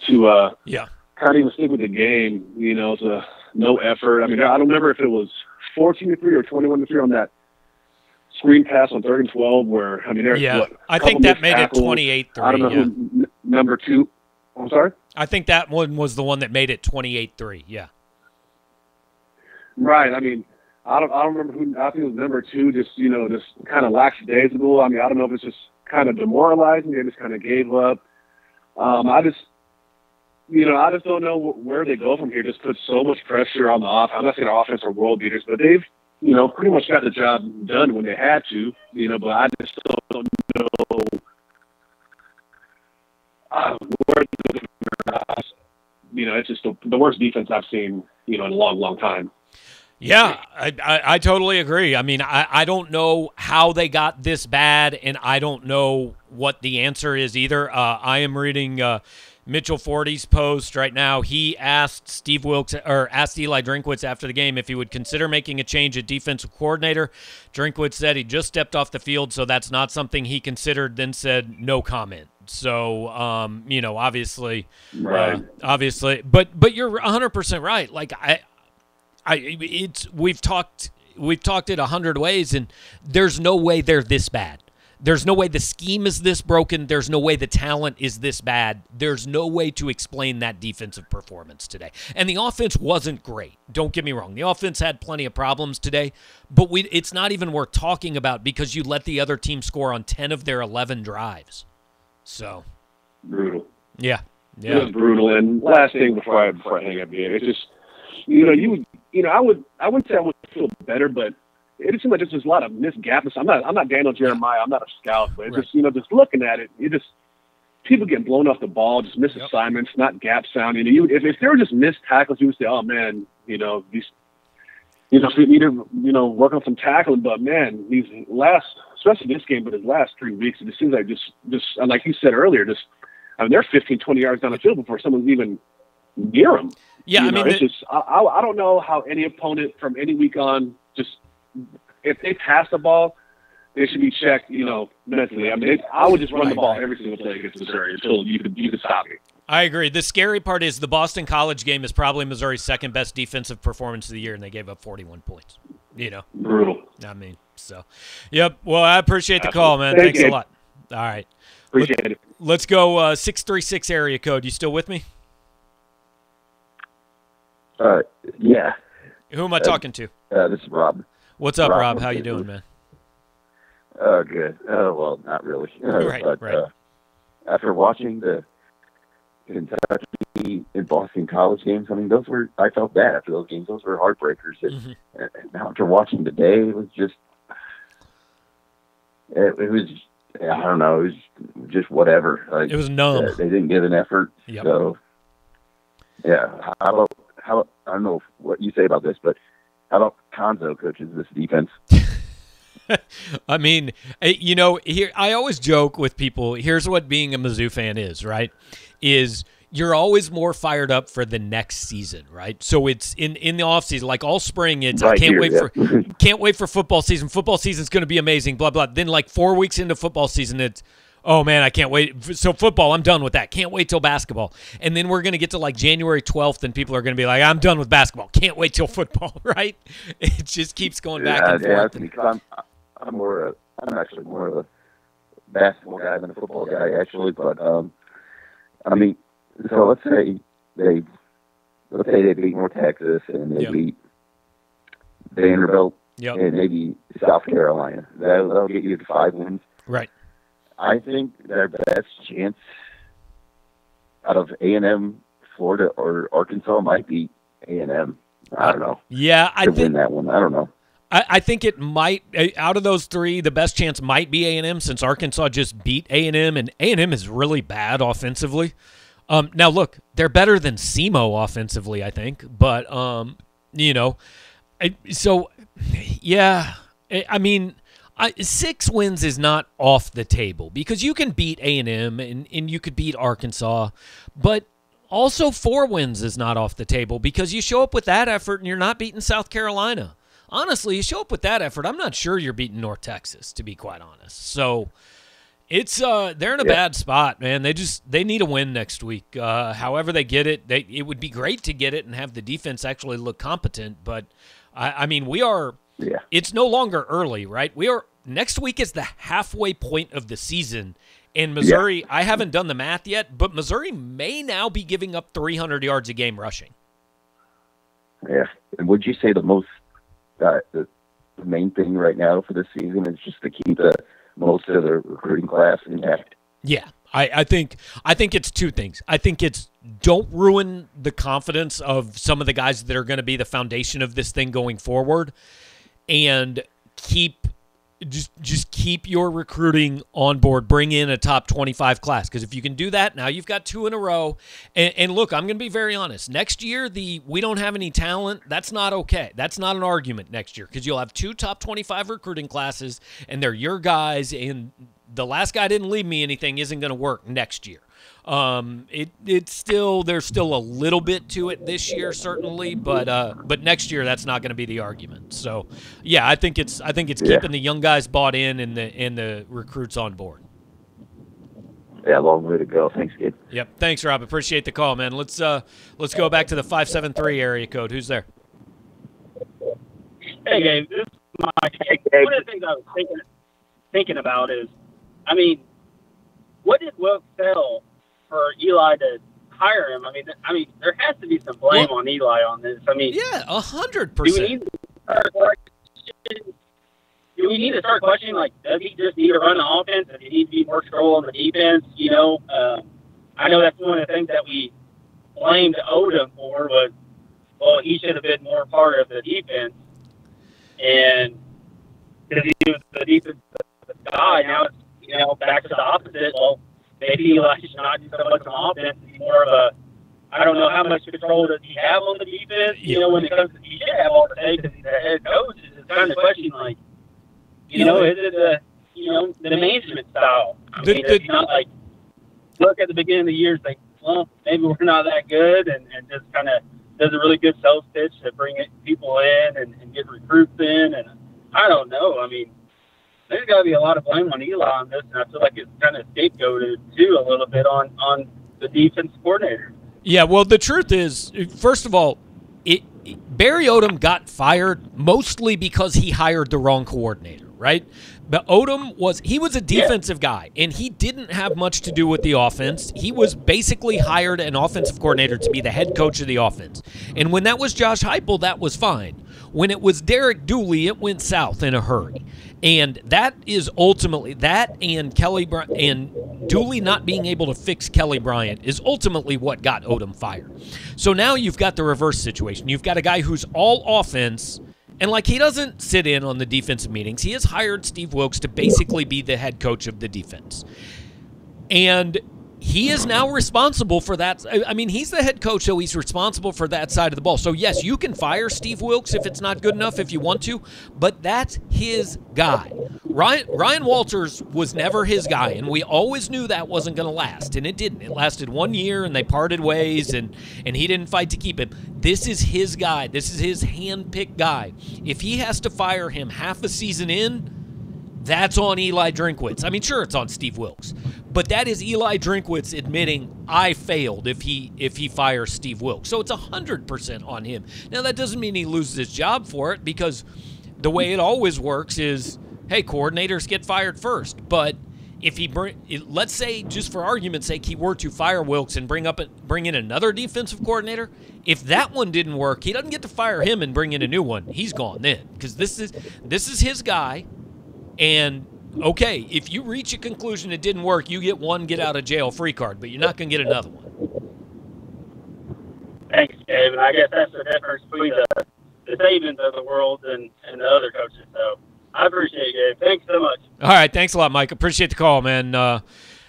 to uh, Yeah. kind of even stick with the game. You know, no effort. I mean, I don't remember if it was 14 to three or 21 to three on that screen pass on third and 12 where I mean, there's Yeah, what, I think that made it 28-3, I don't know yeah. who n- number two. I'm sorry. I think that one was the one that made it 28-3. Yeah. Right. I mean, I don't. I don't remember who. I think it was number two. Just you know, just kind of lackadaisical. I mean, I don't know if it's just kind of demoralizing. They just kind of gave up. Um, I just, you know, I just don't know where they go from here. Just put so much pressure on the off. I'm not saying our offense are world beaters, but they've, you know, pretty much got the job done when they had to. You know, but I just don't know uh, where. You know, it's just the, the worst defense I've seen. You know, in a long, long time. Yeah, I, I, I, totally agree. I mean, I, I don't know how they got this bad, and I don't know what the answer is either. Uh, I am reading uh, Mitchell Forde's post right now. He asked Steve Wilks or asked Eli Drinkwitz after the game if he would consider making a change at defensive coordinator. Drinkwitz said he just stepped off the field, so that's not something he considered. Then said no comment. So, um, you know, obviously, uh, right. Uh, obviously, but but you're 100 percent right. Like I, I, it's we've talked we've talked it a hundred ways, and there's no way they're this bad. There's no way the scheme is this broken. There's no way the talent is this bad. There's no way to explain that defensive performance today. And the offense wasn't great. Don't get me wrong. The offense had plenty of problems today, but we it's not even worth talking about because you let the other team score on 10 of their 11 drives. So brutal. Yeah. Yeah. It was brutal. And last thing before I before I hang up here, it's just you know, you you know, I would I wouldn't say I would feel better, but it seems like there's just a lot of missed gaps. I'm not I'm not Daniel Jeremiah. I'm not a scout, but right. just you know, just looking at it, you just people getting blown off the ball, just missed yep. assignments, not gap sounding. You if if there were just missed tackles, you would say, oh man, you know these. You know, we need to, you know, work on some tackling, but man, these last, especially this game, but his last three weeks, it just seems like just, just like you said earlier, just, I mean, they're 15, 20 yards down the field before someone's even near them. Yeah, you I know, mean, it's just I, I don't know how any opponent from any week on just if they pass the ball, they should be checked. You know, mentally. I mean, it, I would just run the ball every single play against Missouri until you could you could stop me. I agree. The scary part is the Boston College game is probably Missouri's second best defensive performance of the year, and they gave up 41 points. You know, brutal. I mean, so, yep. Well, I appreciate the call, man. Thank Thanks you. a lot. All right, appreciate Let, it. Let's go uh, six three six area code. You still with me? Uh, yeah. Who am I talking to? Uh, this is Rob. What's up, Rob? How you doing, man? Oh, good. Oh, well, not really. Uh, right, but, right. Uh, after watching the Kentucky and Boston College games, I mean, those were I felt bad after those games. Those were heartbreakers. And, Mm-hmm. and after watching today, it was just it, it was I don't know. It was just whatever. Like, It was numb. uh, they didn't give an effort. Yep. So yeah, how about how I don't know what you say about this, but how about Cuonzo coaches this defense? I mean, eh, you know, here I always joke with people. Here's what being a Mizzou fan is, right? Is you're always more fired up for the next season, right? So it's in in the off season, like all spring. It's I can't here, wait yeah. for can't wait for football season. Football season's going to be amazing. Blah blah. Then like four weeks into football season, it's oh man, I can't wait. So football, I'm done with that. Can't wait till basketball. And then we're going to get to like January 12th, and people are going to be like, I'm done with basketball. Can't wait till football, right? It just keeps going back yeah, and yeah, forth. because I'm I'm more a, I'm actually more of a basketball guy than a football guy actually, but um, I mean, so let's say they let's say they beat North Texas and they Yep. beat Vanderbilt Yep. and maybe South Carolina. That'll, that'll get you to five wins. Right. I think their best chance out of A and M, Florida, or Arkansas might be A and M. I don't know. Yeah, I think win that one. I don't know. I, I think it might eh, out of those three, the best chance might be A and M since Arkansas just beat A and M, and A and M is really bad offensively. Um, now look, they're better than SEMO offensively, I think, but um, you know, I, so yeah, I I mean. I, six wins is not off the table because you can beat A and M and you could beat Arkansas, but also four wins is not off the table because you show up with that effort and you're not beating South Carolina. Honestly, you show up with that effort, I'm not sure you're beating North Texas, to be quite honest. So it's uh they're in a Yeah. bad spot, man. They just they need a win next week. Uh however they get it, they it would be great to get it and have the defense actually look competent, but I, I mean we are Yeah. it's no longer early, right? We are next week is the halfway point of the season. And Missouri, I haven't done the math yet, but Missouri may now be giving up 300 yards a game rushing. Yeah. And would you say the most uh, the, the main thing right now for this season is just to keep the most of the recruiting class intact? Yeah, I, I think I think it's two things. I think it's don't ruin the confidence of some of the guys that are going to be the foundation of this thing going forward, and keep just just keep your recruiting on board. Bring in a top 25 class because if you can do that, now you've got two in a row. And, and look, I'm going to be very honest. Next year, the we don't have any talent. That's not okay. That's not an argument next year because you'll have two top 25 recruiting classes, and they're your guys. And the last guy didn't leave me anything isn't going to work next year. Um, it it's still there's still a little bit to it this year certainly, but uh, but next year that's not going to be the argument. So yeah, I think it's I think it's Yeah. keeping the young guys bought in and the and the recruits on board. Yeah, long way to go. Thanks, kid. Yep. Thanks, Rob. Appreciate the call, man. Let's uh let's go back to the five seven three area code. Who's there? Hey, Gabe. This is Mike. One of the things I was thinking thinking about is, I mean, what did Wilks sell for Eli to hire him? I mean, I mean, there has to be some blame on Eli on this. I mean, yeah, a hundred Do we percent. need to start? Do we need to start questioning like, does he just need to run the offense? Does he need to be more control on the defense? You know, um, I know that's one of the things that we blamed Odom for was, well, he should have been more part of the defense, and because he was the defense guy. Now it's you know back to the opposite. Well, maybe Eli should not do so much on offense. More of a I don't know how much control does he have on the defense. You know, when it comes to he should have all the say because he's the head coach. It's kind of question like, you know, is it the you know the management style? I mean, the- it's not like look at the beginning of the year, like, well, maybe we're not that good, and, and just kind of does a really good sales pitch to bring people in and, and get recruits in, and I don't know. I mean, there's got to be a lot of blame on Eli on this, and I feel like it's kind of scapegoated too a little bit on on the defense coordinator. Yeah, well, the truth is, first of all, it, Barry Odom got fired mostly because he hired the wrong coordinator, right? But Odom was he was a defensive guy, and he didn't have much to do with the offense. He was basically hired an offensive coordinator to be the head coach of the offense. And when that was Josh Heupel, that was fine. When it was Derek Dooley, it went south in a hurry. And that is ultimately that and Kelly Bry- and Dooley not being able to fix Kelly Bryant is ultimately what got Odom fired. So now you've got the reverse situation. You've got a guy who's all offense and like he doesn't sit in on the defensive meetings. He has hired Steve Wilks to basically be the head coach of the defense. And he is now responsible for that. I mean, he's the head coach, so he's responsible for that side of the ball. So, yes, you can fire Steve Wilks if it's not good enough if you want to, but that's his guy. Ryan, Ryan Walters was never his guy, and we always knew that wasn't going to last, and it didn't. It lasted one year, and they parted ways, and, and he didn't fight to keep him. This is his guy. This is his hand-picked guy. If he has to fire him half a season in, that's on Eli Drinkwitz. I mean, sure, it's on Steve Wilks, but that is Eli Drinkwitz admitting I failed if he if he fires Steve Wilks. So it's hundred percent on him. Now that doesn't mean he loses his job for it because the way it always works is, hey, coordinators get fired first. But if he bring, let's say, just for argument's sake, he were to fire Wilks and bring up bring in another defensive coordinator, if that one didn't work, he doesn't get to fire him and bring in a new one. He's gone then because this is this is his guy. And okay, if you reach a conclusion it didn't work, you get one get out of jail free card, but you're not going to get another one. Thanks, Gabe. And I guess that's the difference between the the Sabans of the world and, and the other coaches. So I appreciate it, Gabe. Thanks so much. All right, thanks a lot, Mike. Appreciate the call, man. Uh,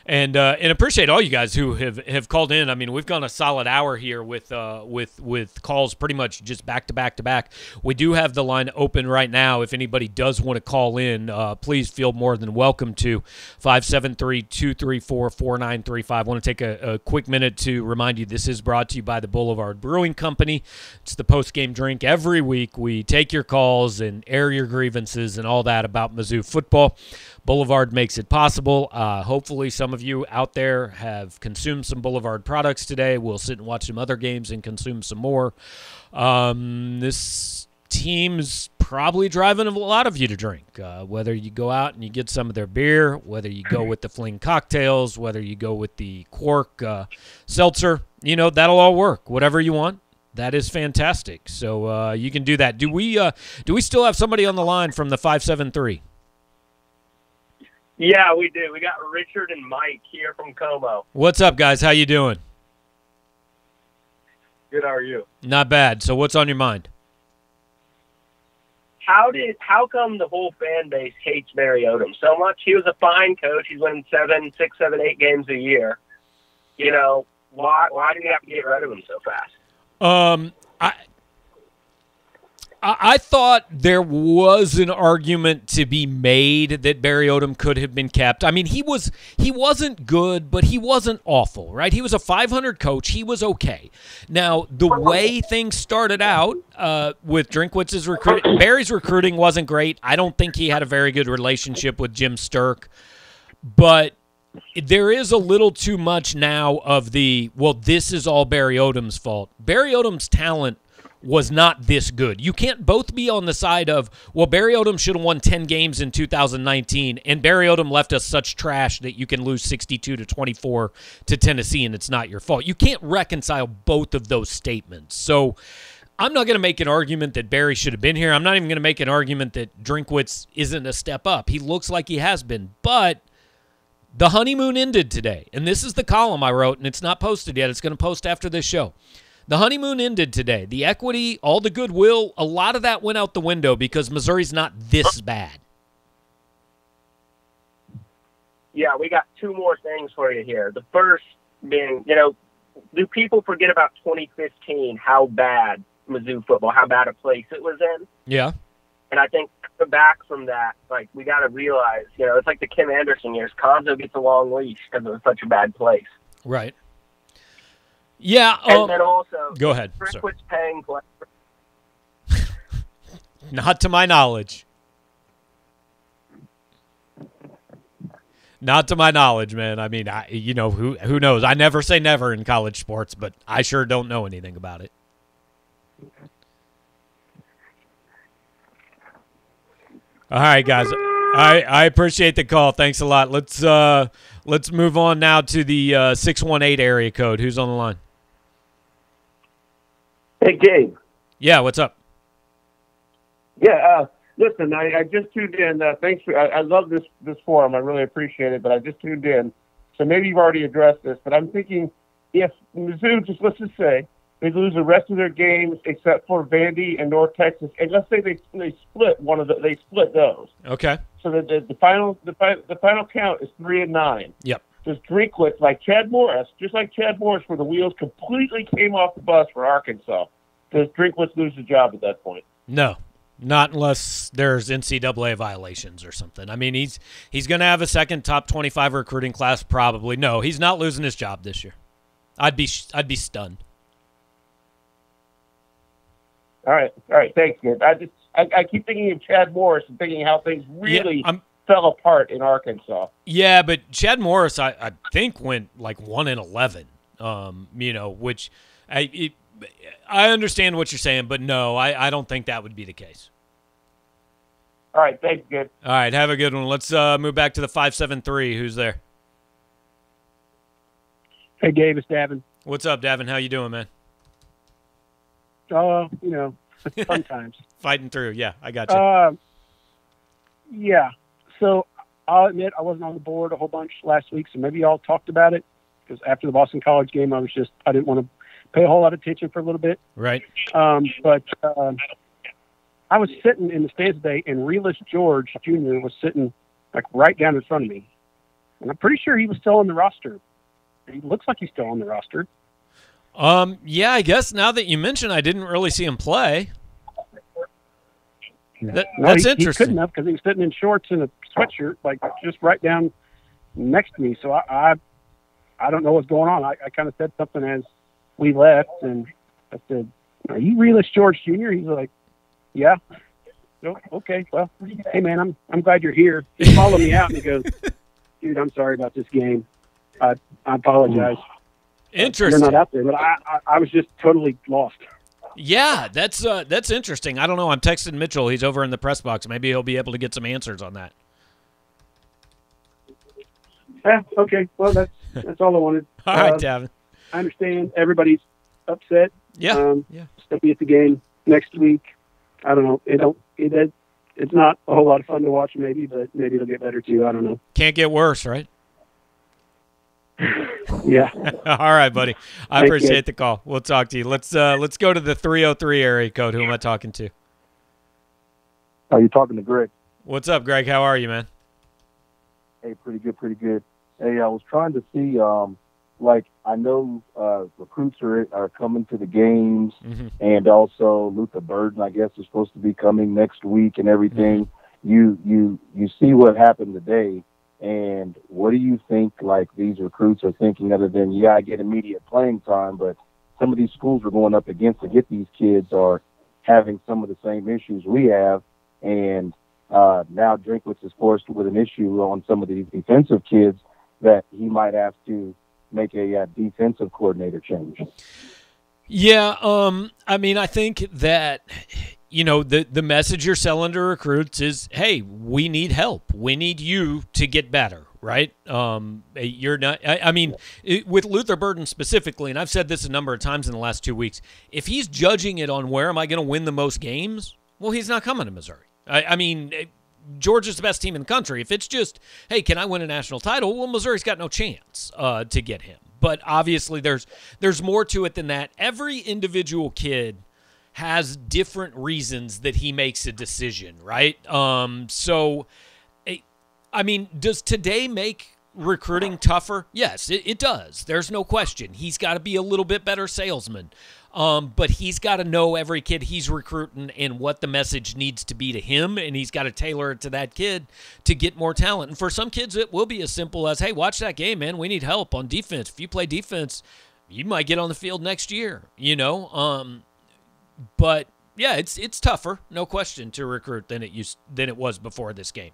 and uh, and appreciate all you guys who have, have called in. I mean, we've gone a solid hour here with uh, with with calls pretty much just back to back to back. We do have the line open right now. If anybody does want to call in, uh, please feel more than welcome to 573-234-4935. I want to take a, a quick minute to remind you this is brought to you by the Boulevard Brewing Company. It's the post game drink every week. We take your calls and air your grievances and all that about Mizzou football. Boulevard makes it possible. Uh, hopefully, some of you out there have consumed some Boulevard products today. We'll sit and watch some other games and consume some more. Um, this team's probably driving a lot of you to drink. Uh, whether you go out and you get some of their beer, whether you go with the fling cocktails, whether you go with the Quirk uh, seltzer, you know that'll all work. Whatever you want. That is fantastic. So uh, you can do that. Do we uh, do we still have somebody on the line from the five seven three? Yeah, we do. We got Richard and Mike here from Como. What's up, guys? How you doing? Good. How are you? Not bad. So what's on your mind? how did how come the whole fan base hates Barry Odom so much? He was a fine coach. He's winning seven, six, seven, eight games a year. You know why? Why do he have to get rid of him so fast? Um, I I thought there was an argument to be made that Barry Odom could have been kept. I mean, he was he wasn't good, but he wasn't awful, right? He was a 500 coach. He was okay. Now, the way things started out uh, with Drinkwitz's recruiting, Barry's recruiting wasn't great. I don't think he had a very good relationship with Jim Sterk, but there is a little too much now of the well, this is all Barry Odom's fault. Barry Odom's talent was not this good. You can't both be on the side of, well, Barry Odom should have won 10 games in 2019, and Barry Odom left us such trash that you can lose 62 to 24 to Tennessee and it's not your fault. You can't reconcile both of those statements. So I'm not going to make an argument that Barry should have been here. I'm not even going to make an argument that Drinkwitz isn't a step up. He looks like he has been, but the honeymoon ended today. And this is the column I wrote, and it's not posted yet. It's going to post after this show. The honeymoon ended today. The equity, all the goodwill, a lot of that went out the window because Missouri's not this bad. Yeah, we got two more things for you here. The first being, you know, do people forget about 2015, how bad Mizzou football, how bad a place it was in? Yeah. And I think back from that, like, we got to realize, you know, it's like the Kim Anderson years. Cuonzo gets a long leash because it was such a bad place. Right. Yeah. And um, then also, go ahead. Drinkwitz paying players. Not to my knowledge. Not to my knowledge, man. I mean, I you know who who knows? I never say never in college sports, but I sure don't know anything about it. All right, guys. I I appreciate the call. Thanks a lot. Let's uh let's move on now to the uh 618 area code. Who's on the line? Hey, Gabe. Yeah, what's up? Yeah, uh, listen, I, I just tuned in. Uh, thanks for. I, I love this this forum. I really appreciate it. But I just tuned in, so maybe you've already addressed this. But I'm thinking if Mizzou, just let's just say they lose the rest of their games except for Vandy and North Texas, and let's say they they split one of the they split those. Okay. So the the, the final the, the final count is three and nine. Yep. Does Drinkwitz like Chad Morris, just like Chad Morris, where the wheels completely came off the bus for Arkansas? Does Drinkwitz lose the job at that point? No, not unless there's NCAA violations or something. I mean, he's he's going to have a second top 25 recruiting class probably. No, he's not losing his job this year. I'd be I'd be stunned. All right, all right, thanks, Gabe. I just I, I keep thinking of Chad Morris and thinking how things really fell apart in Arkansas. Yeah, but Chad Morris, I, I think went like one in eleven. Um, you know, which I it, I understand what you're saying, but no, I, I don't think that would be the case. All right, thanks, Gabe. All right, have a good one. Let's uh, move back to the five seven three. Who's there? Hey, Gabe, it's Davin. What's up, Davin? How you doing, man? Uh, you know, sometimes. Fighting through. Yeah, I got you. Uh, yeah. So I'll admit I wasn't on the board a whole bunch last week, so maybe y'all talked about it because after the Boston College game, I was just I didn't want to pay a whole lot of attention for a little bit. right. Um, but uh, I was sitting in the stands today, and Realus George Jr. was sitting like right down in front of me, and I'm pretty sure he was still on the roster. He looks like he's still on the roster. Um, yeah, I guess now that you mention, I didn't really see him play. That, No, that's he, He interesting. couldn't have because he was sitting in shorts and a sweatshirt, like just right down next to me. So I, I, I don't know what's going on. I, I kind of said something as we left, and I said, "Are you Realus George Jr.?" He's like, "Yeah." Oh, okay. Well, hey man, I'm I'm glad you're here. He followed me out and he goes, "Dude, I'm sorry about this game. I I apologize. Interesting. You're not out there, but I, I I was just totally lost." Yeah, that's uh, that's interesting. I don't know. I'm texting Mitchell. He's over in the press box. Maybe he'll be able to get some answers on that. Yeah. Okay. Well, that's that's all I wanted. All right, Uh, Davin. I understand everybody's upset. Yeah, Um, yeah. Still be at the game next week. I don't know. It don't. It, it it's not a whole lot of fun to watch, maybe, but maybe it'll get better too. I don't know. Can't get worse, right? Yeah. All right, buddy. I Thank you. appreciate the call. We'll talk to you. Let's uh, let's go to the 303 area code. Who am I talking to? Are you talking to Greg? What's up, Greg? How are you, man? Hey, pretty good, pretty good. Hey, I was trying to see, um, like, I know uh, recruits are, are coming to the games, mm-hmm. and also Luther Burden, I guess, is supposed to be coming next week and everything. Mm-hmm. You, you, you see what happened today, and what do you think? Like these recruits are thinking, other than yeah, I get immediate playing time, but some of these schools we're going up against to get these kids are having some of the same issues we have, and uh, now Drinkwitz is forced with an issue on some of these defensive kids that he might have to make a uh, defensive coordinator change. Yeah, um, I mean, I think that you know the the message you're selling to recruits is, hey, we need help. We need you to get better, right? Um, you're not. I, I mean, it, with Luther Burden specifically, and I've said this a number of times in the last two weeks. If he's judging it on where am I going to win the most games, well, he's not coming to Missouri. I, I mean. Georgia's the best team in the country. If it's just, hey, can I win a national title? Well, Missouri's got no chance uh, to get him. But obviously, there's there's more to it than that. Every individual kid has different reasons that he makes a decision, right? Um, so, I mean, does today make recruiting tougher? Yes, it, it does. There's no question. He's got to be a little bit better salesman. Um, but he's got to know every kid he's recruiting and what the message needs to be to him, and he's got to tailor it to that kid to get more talent. And for some kids, it will be as simple as, "Hey, watch that game, man. We need help on defense. If you play defense, you might get on the field next year." You know, um, but yeah, it's it's tougher, no question, to recruit than it used than it was before this game.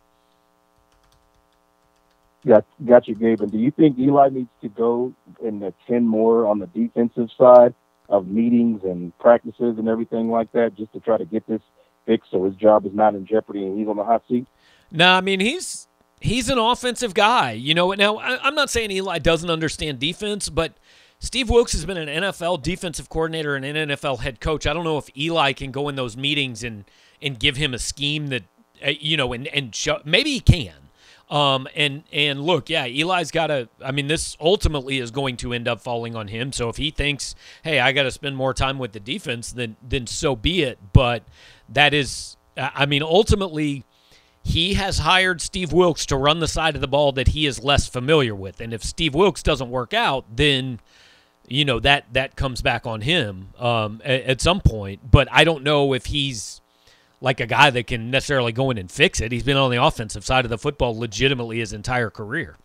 Got got you, Gabe. And do you think Eli needs to go and attend more on the defensive side of meetings and practices and everything like that, just to try to get this fixed so his job is not in jeopardy and he's on the hot seat? No, I mean he's he's an offensive guy. You know, what now I'm not saying Eli doesn't understand defense, but Steve Wilks has been an NFL defensive coordinator and an NFL head coach. I don't know if Eli can go in those meetings and and give him a scheme that uh, you know and and show, maybe he can. Um, and and look, yeah, Eli's got to. I mean, this ultimately is going to end up falling on him. So if he thinks, hey, I got to spend more time with the defense, then then so be it. But that is, I mean, ultimately, he has hired Steve Wilks to run the side of the ball that he is less familiar with. And if Steve Wilks doesn't work out, then you know that that comes back on him um, at, at some point. But I don't know if he's like a guy that can necessarily go in and fix it. He's been on the offensive side of the football legitimately his entire career.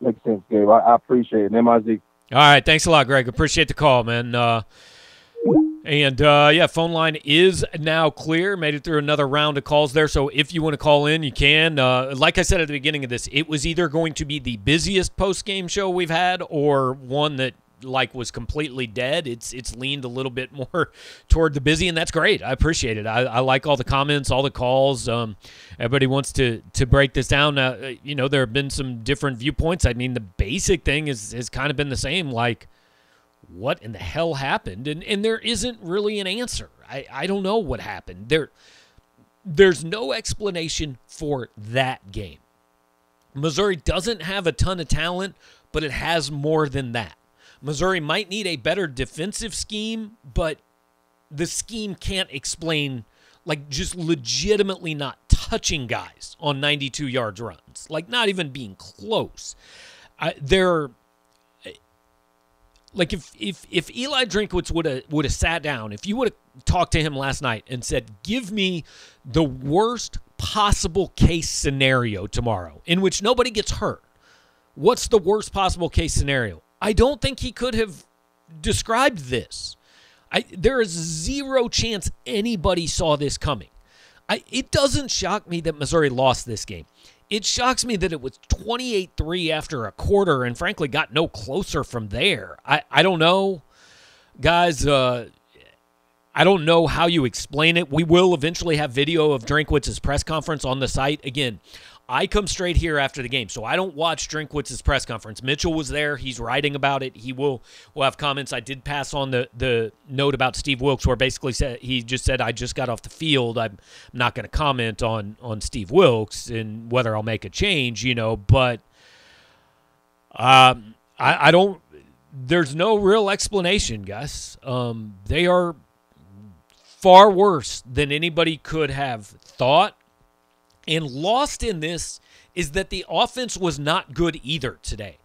Makes sense, Gabe. I, I appreciate it. MIZ. All right. Thanks a lot, Greg. Appreciate the call, man. Uh, and uh, yeah, phone line is now clear. Made it through another round of calls there. So if you want to call in, you can. Uh, like I said at the beginning of this, it was either going to be the busiest post game show we've had or one that like was completely dead. It's it's leaned a little bit more toward the busy, and that's great. I appreciate it. I, I like all the comments, all the calls. Um, everybody wants to to break this down. Uh, you know, there have been some different viewpoints. I mean, the basic thing is has kind of been the same. Like, what in the hell happened? And and there isn't really an answer. I I don't know what happened. There there's no explanation for that game. Missouri doesn't have a ton of talent, but it has more than that. Missouri might need a better defensive scheme, but the scheme can't explain like just legitimately not touching guys on 92 yards runs, like not even being close. I, there, like if if if Eli Drinkwitz would have would have sat down, if you would have talked to him last night and said, "Give me the worst possible case scenario tomorrow in which nobody gets hurt." What's the worst possible case scenario? I don't think he could have described this. I, there is zero chance anybody saw this coming. I, it doesn't shock me that Missouri lost this game. It shocks me that it was 28 3 after a quarter and frankly got no closer from there. I, I don't know. Guys, uh, I don't know how you explain it. We will eventually have video of Drinkwitz's press conference on the site. Again, I come straight here after the game, so I don't watch Drinkwitz's press conference. Mitchell was there; he's writing about it. He will will have comments. I did pass on the the note about Steve Wilks, where basically said he just said I just got off the field. I'm not going to comment on on Steve Wilks and whether I'll make a change, you know. But um, I, I don't. There's no real explanation, Gus. Um, they are far worse than anybody could have thought. And lost in this is that the offense was not good either today.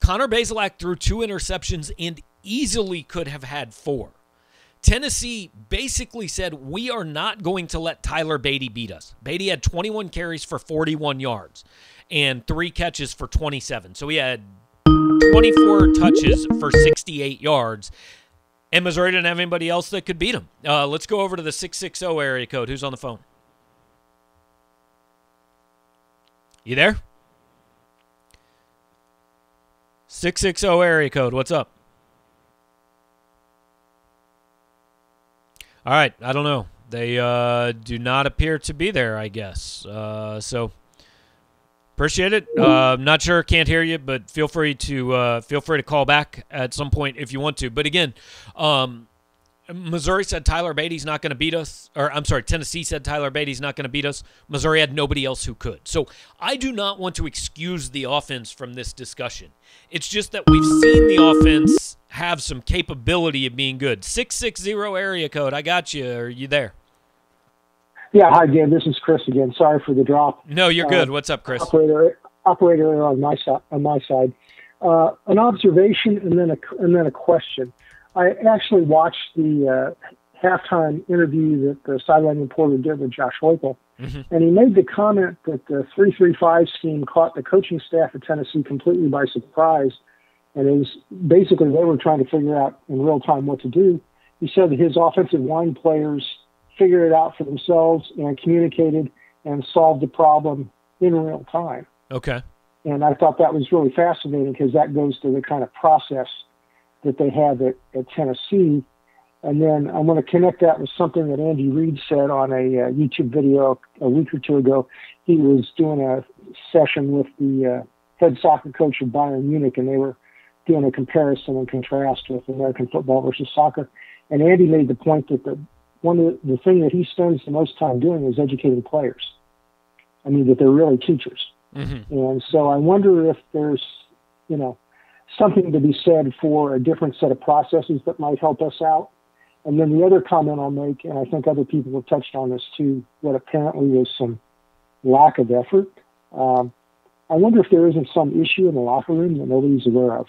Connor Bazelak threw two interceptions and easily could have had four. Tennessee basically said, We are not going to let Tyler Badie beat us. Badie had 21 carries for 41 yards and three catches for 27. So he had 24 touches for 68 yards. And Missouri didn't have anybody else that could beat him. Uh, let's go over to the 660 area code. Who's on the phone? You there? 660 area code. What's up? All right, I don't know. They uh, do not appear to be there, I guess. Uh, so appreciate it. Uh, not sure, can't hear you, but feel free to uh, feel free to call back at some point if you want to. But again, um, Missouri said Tyler Badie's not going to beat us, or I'm sorry, Tennessee said Tyler Badie's not going to beat us. Missouri had nobody else who could. So I do not want to excuse the offense from this discussion. It's just that we've seen the offense have some capability of being good. 660 area code. I got you. Are you there? Yeah, hi, Dan. This is Chris again. Sorry for the drop. No, you're Uh, good. What's up, Chris? Operator, operator on my side. On my side, uh, an observation and then a and then a question. I actually watched the uh, halftime interview that the sideline reporter did with Josh Heupel, and he made the comment that the three-three-five scheme caught the coaching staff at Tennessee completely by surprise, and it was basically they were trying to figure out in real time what to do. He said that his offensive line players figured it out for themselves and communicated and solved the problem in real time. Okay. And I thought that was really fascinating because that goes to the kind of process that they have at, at Tennessee. And then I'm going to connect that with something that Andy Reid said on a uh, YouTube video a week or two ago. He was doing a session with the uh, head soccer coach of Bayern Munich, and they were doing a comparison and contrast with American football versus soccer. And Andy made the point that the one of the, the thing that he spends the most time doing is educating players. I mean that they're really teachers. Mm-hmm. And so I wonder if there's, you know, something to be said for a different set of processes that might help us out. And then the other comment I'll make, and I think other people have touched on this too, what apparently was some lack of effort. Um, I wonder if there isn't some issue in the locker room that nobody's aware of.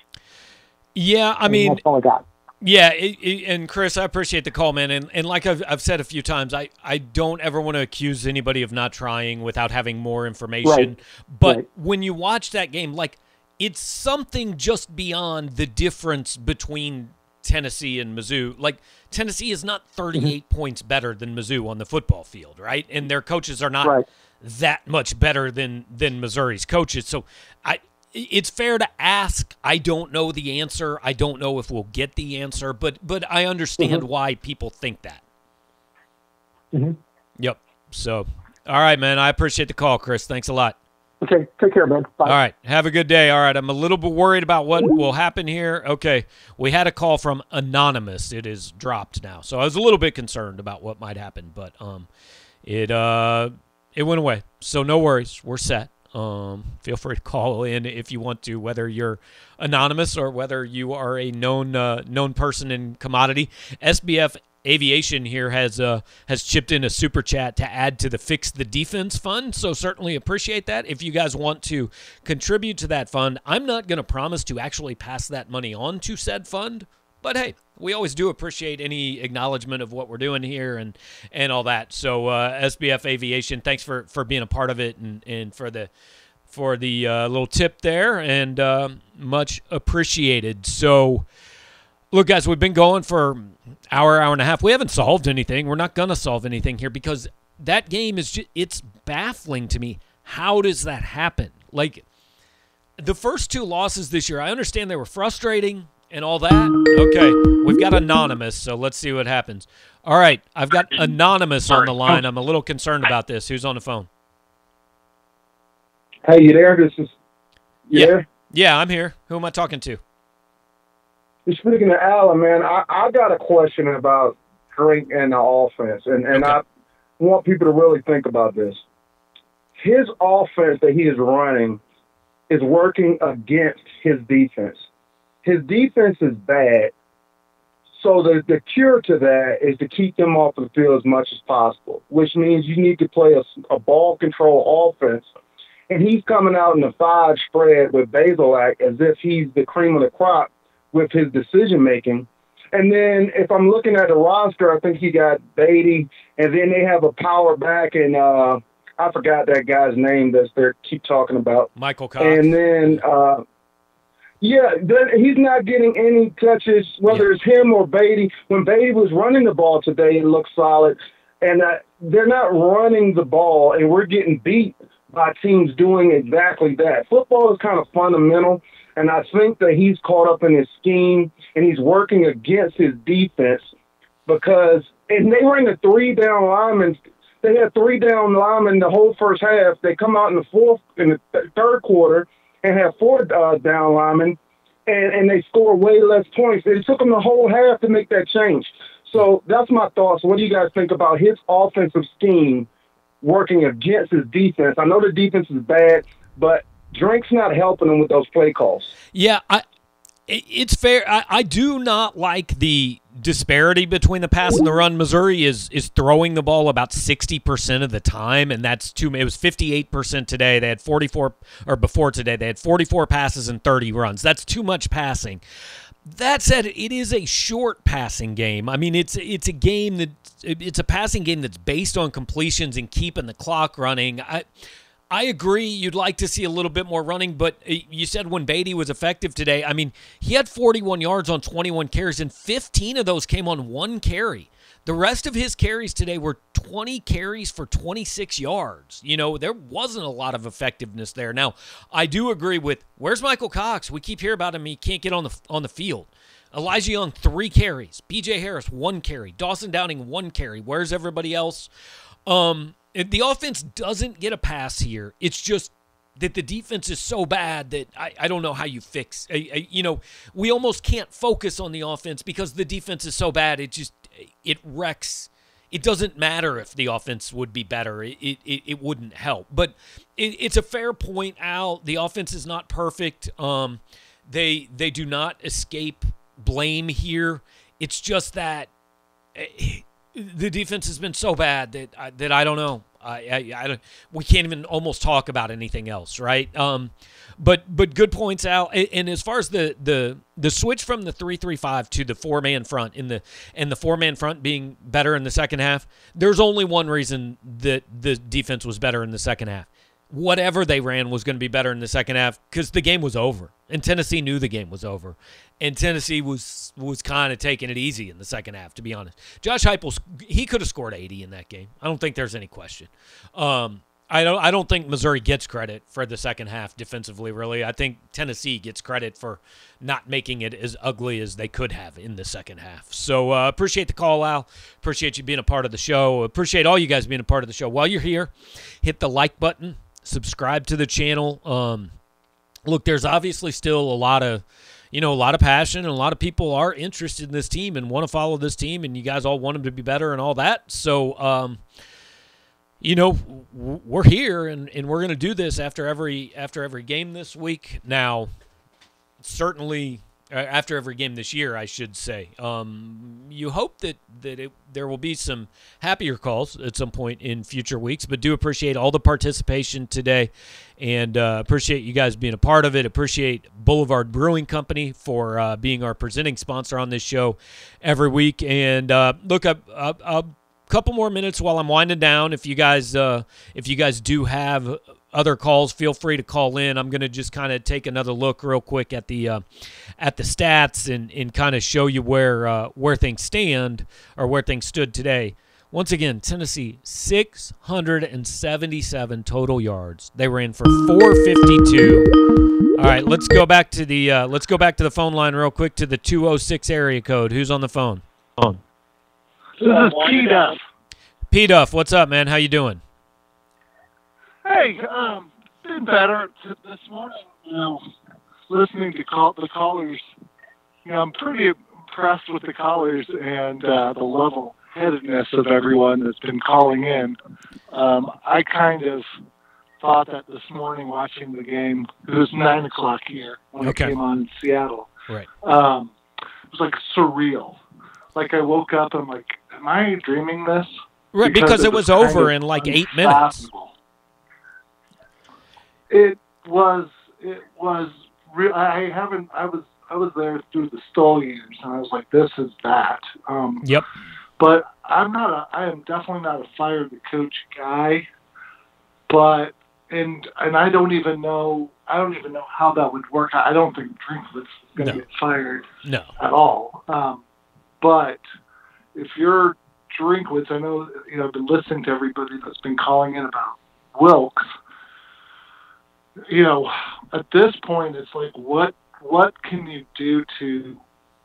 Yeah, I And mean, that's all I got. Yeah, it, it, and Chris, I appreciate the call, man. And and like I've, I've said a few times, I, I don't ever want to accuse anybody of not trying without having more information. Right. But Right. when you watch that game, like it's something just beyond the difference between Tennessee and Mizzou. Like Tennessee is not 38 points better than Mizzou on the football field, right? And their coaches are not Right. that much better than than Missouri's coaches. So I it's fair to ask. I don't know the answer. I don't know if we'll get the answer, but but I understand Mhm. why people think that. Mhm. Yep. So, all right, man. I appreciate the call, Chris. Thanks a lot. Okay, take care, man. Bye. All right. Have a good day. All right. I'm a little bit worried about what will happen here. Okay. We had a call from Anonymous. It is dropped now. So I was a little bit concerned about what might happen, but um it uh it went away. So no worries. We're set. Um feel free to call in if you want to whether you're anonymous or whether you are a known uh, known person in commodity. SBF Aviation here has uh, has chipped in a super chat to add to the Fix the Defense fund. So certainly appreciate that. If you guys want to contribute to that fund, I'm not going to promise to actually pass that money on to said fund. But hey, we always do appreciate any acknowledgement of what we're doing here and and all that. So uh, SBF Aviation, thanks for for being a part of it and and for the for the uh, little tip there and uh, much appreciated. So. Look, guys, we've been going for hour, hour and a half. We haven't solved anything. We're not gonna solve anything here because that game is just, it's baffling to me. How does that happen? Like the first two losses this year, I understand they were frustrating and all that. Okay, we've got anonymous, so let's see what happens. All right, I've got anonymous on the line. I'm a little concerned about this. Who's on the phone? Hey, you there? This is you yeah, there? yeah, I'm here. Who am I talking to? You're speaking to Alan, man. I, I got a question about Drink and the offense, and, and I want people to really think about this. His offense that he is running is working against his defense. His defense is bad, So the, the cure to that is to keep them off the field as much as possible, which means you need to play a, a ball control offense. And he's coming out in the five spread with Bazelak as if he's the cream of the crop with his decision making. And then if I'm looking at the roster, I think he got Badie, and then they have a power back, and uh, I forgot that guy's name that they keep talking about. Michael Cox. And then, uh, yeah, he's not getting any touches, whether it's him or Badie. When Badie was running the ball today, it looked solid. And uh, they're not running the ball, and we're getting beat by teams doing exactly that. Football is kind of fundamental, and I think that he's caught up in his scheme, and he's working against his defense because, and they were in the three down lineman. They had three down linemen the whole first half. They come out in the fourth, in the th- third quarter, and have four uh, down linemen, and, and they score way less points. It took them the whole half to make that change. So that's my thoughts. What do you guys think about his offensive scheme working against his defense? I know the defense is bad, but Drink's not helping them with those play calls. Yeah, I, it's fair. I, I do not like the disparity between the pass and the run. Missouri is is throwing the ball about sixty percent of the time, and that's too. It was fifty eight percent today. They had forty four, or before today, they had forty four passes and thirty runs. That's too much passing. That said, it is a short passing game. I mean, it's it's a game that it's a passing game that's based on completions and keeping the clock running. I I agree. You'd like to see a little bit more running, but uh, you said when Badie was effective today. I mean, he had 41 yards on 21 carries, and 15 of those came on one carry. The rest of his carries today were 20 carries for 26 yards. You know, there wasn't a lot of effectiveness there. Now, I do agree with where's Michael Cox? We keep hearing about him. He can't get on the on the field. Elijah Young, three carries. BJ Harris, one carry. Dawson Downing, one carry. Where's everybody else? Um, the offense doesn't get a pass here. It's just that the defense is so bad that I, I don't know how you fix. I, I, you know, we almost can't focus on the offense because the defense is so bad. It just it wrecks. It doesn't matter if the offense would be better. It it, it wouldn't help. But it, it's a fair point, Al. The offense is not perfect. Um, they they do not escape blame here. It's just that the defense has been so bad that I, that I don't know. I, I, I we can't even almost talk about anything else, right? Um, but but good points, Al. And as far as the the the switch from the three three five to the four man front in the and the four man front being better in the second half, there's only one reason that the defense was better in the second half. Whatever they ran was going to be better in the second half because the game was over, and Tennessee knew the game was over, and Tennessee was was kind of taking it easy in the second half. To be honest, Josh Heupel he could have scored 80 in that game. I don't think there's any question. Um, I don't I don't think Missouri gets credit for the second half defensively. Really, I think Tennessee gets credit for not making it as ugly as they could have in the second half. So uh, appreciate the call, Al. Appreciate you being a part of the show. Appreciate all you guys being a part of the show. While you're here, hit the like button, subscribe to the channel. Um, look, there's obviously still a lot of you know, a lot of passion and a lot of people are interested in this team and want to follow this team, and you guys all want them to be better and all that. So, um, you know, we're here and, and we're going to do this after every after every game this week. Now, certainly after every game this year, I should say. Um, you hope that that it, there will be some happier calls at some point in future weeks, but do appreciate all the participation today, and uh, appreciate you guys being a part of it. Appreciate Boulevard Brewing Company for uh, being our presenting sponsor on this show every week. And uh, look, a, a, couple more minutes while I'm winding down. If you guys, uh, if you guys do have other calls, feel free to call in. I'm going to just kind of take another look real quick at the uh, at the stats and, and kind of show you where uh, where things stand or where things stood today. Once again, Tennessee 677 total yards. They ran for 452. All right, let's go back to the uh, let's go back to the phone line real quick to the 206 area code. Who's on the phone? On. This is P Duff. P Duff, what's up, man? How you doing? Hey, um, been better this morning. You know, listening to call the callers. You know, I'm pretty impressed with the callers and uh, the level headedness of everyone that's been calling in. Um, I kind of thought that this morning watching the game. It was nine o'clock here when Okay. it came on in Seattle. Right. Um, it was like surreal. like I woke up. I'm like, am I dreaming this? Right, because, it was over in like eight minutes. It was. It was. Real. I haven't. I was. I was there through the Stull years, and I was like, this is that. Um, Yep. but I'm not a. I am definitely not a fire the coach guy. But and and I don't even know. I don't even know how that would work. I don't think Drinkwitz is going to No. get fired No. at all. Um, but if you're Drinkwitz, I know you know I've been listening to everybody that's been calling in about Wilks. You know, at this point, it's like what what can you do to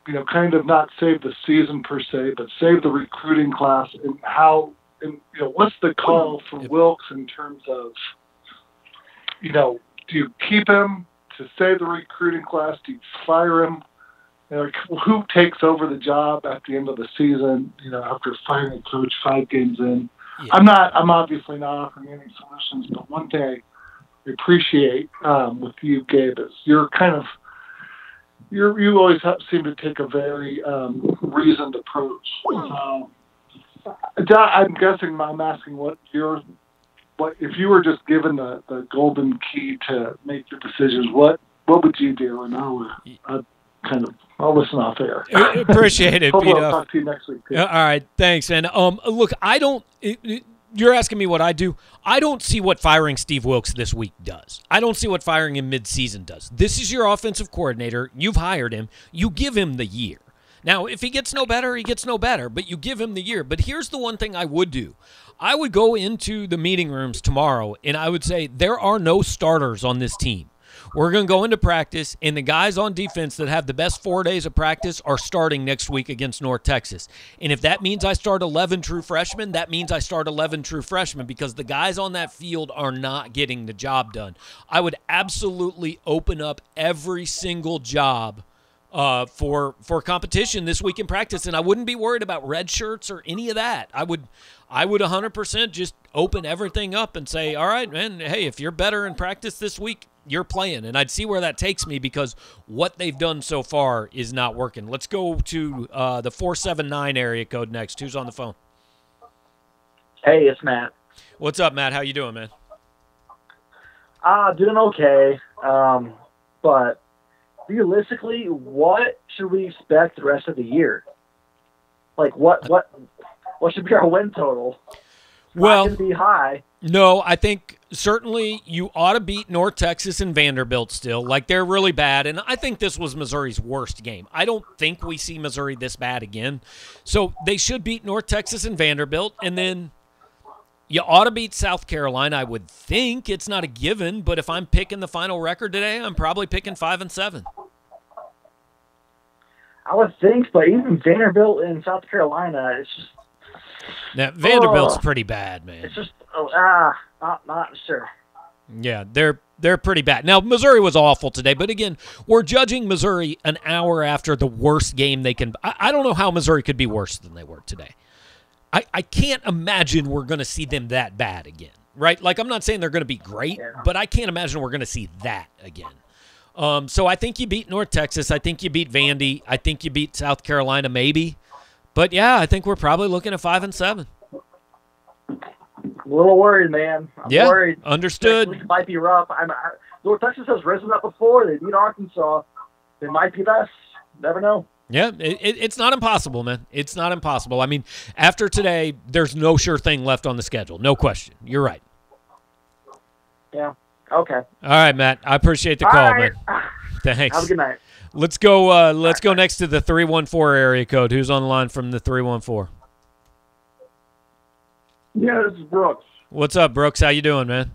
you know kind of not save the season per se, but save the recruiting class and how and you know what's the call for Wilks in terms of you know do you keep him to save the recruiting class? Do you fire him? You know, who takes over the job at the end of the season? You know, after firing a coach five games in. I'm not. I'm obviously not offering any solutions, but one thing I appreciate um, with you, Gabe, is you're kind of you're you always have, seem to take a very um, reasoned approach. Um, I'm guessing I'm asking what your what if you were just given the, the golden key to make your decisions, what what would you do? And I'll, uh, kind of I'll listen off air. Appreciate it, Pete. I'll talk to you next week. too. All right, thanks, And Um, look, I don't. It, it- you're asking me what I do. I don't see what firing Steve Wilks this week does. I don't see what firing him midseason does. This is your offensive coordinator. You've hired him. You give him the year. Now, if he gets no better, he gets no better, but you give him the year. But here's the one thing I would do I would go into the meeting rooms tomorrow and I would say, there are no starters on this team. We're going to go into practice, and the guys on defense that have the best four days of practice are starting next week against North Texas. And if that means I start 11 true freshmen, that means I start 11 true freshmen because the guys on that field are not getting the job done. I would absolutely open up every single job uh, for for competition this week in practice, and I wouldn't be worried about red shirts or any of that. I would I would 100% just open everything up and say, all right, man, hey, if you're better in practice this week, you're playing, and I'd see where that takes me because what they've done so far is not working. Let's go to uh, the 479 area code next. Who's on the phone? Hey, it's Matt. What's up, Matt? How you doing, man? Uh, doing okay. Um, but realistically, what should we expect the rest of the year? Like, what what what should be our win total? Well, Not be high. No, I think certainly you ought to beat North Texas and Vanderbilt still. Like they're really bad, and I think this was Missouri's worst game. I don't think we see Missouri this bad again. So they should beat North Texas and Vanderbilt, and then you ought to beat South Carolina. I would think it's not a given, but if I'm picking the final record today, I'm probably picking five and seven. I would think, but even Vanderbilt in South Carolina, it's just Now Vanderbilt's Oh. pretty bad, man. it's just oh, ah, not not sure. Yeah, they're they're pretty bad. Now Missouri was awful today, but again, we're judging Missouri an hour after the worst game they can. I, I don't know how Missouri could be worse than they were today. I, I can't imagine we're going to see them that bad again, right? Like I'm not saying they're going to be great, but I can't imagine we're going to see that again. Um, so I think you beat North Texas. I think you beat Vandy. I think you beat South Carolina, maybe. But yeah, I think we're probably looking at five and seven. A little worried, man. I'm Yeah, worried. understood. Week might be rough. I'm, I, North Texas has risen up before. They beat Arkansas. They might be best. Never know. Yeah, it, it, it's not impossible, man. It's not impossible. I mean, after today, there's no sure thing left on the schedule. No question. You're right. Yeah. Okay. All right, Matt. I appreciate the All call, right. man. Thanks. Have a good night. Let's go. Uh, let's go next to the three one four area code. Who's on the line from the three one four? Yeah, this is Brooks. What's up, Brooks? How you doing, man?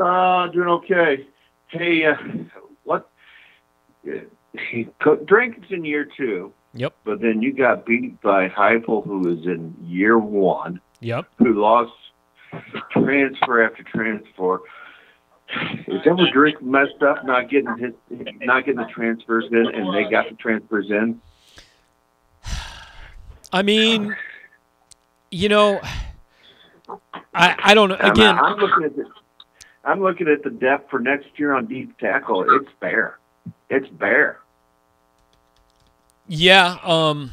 Uh, doing okay. Hey, uh, what? Drink's in year two. Yep. But then you got beat by Heupel, who is in year one, Yep. who lost transfer after transfer. Is ever Drink messed up not getting his, not getting the transfers in, and they got the transfers in? I mean, you know, I I don't know. I'm- Again, I'm, looking at the, I'm looking at the depth for next year on deep tackle. It's bare. It's bare. Yeah, um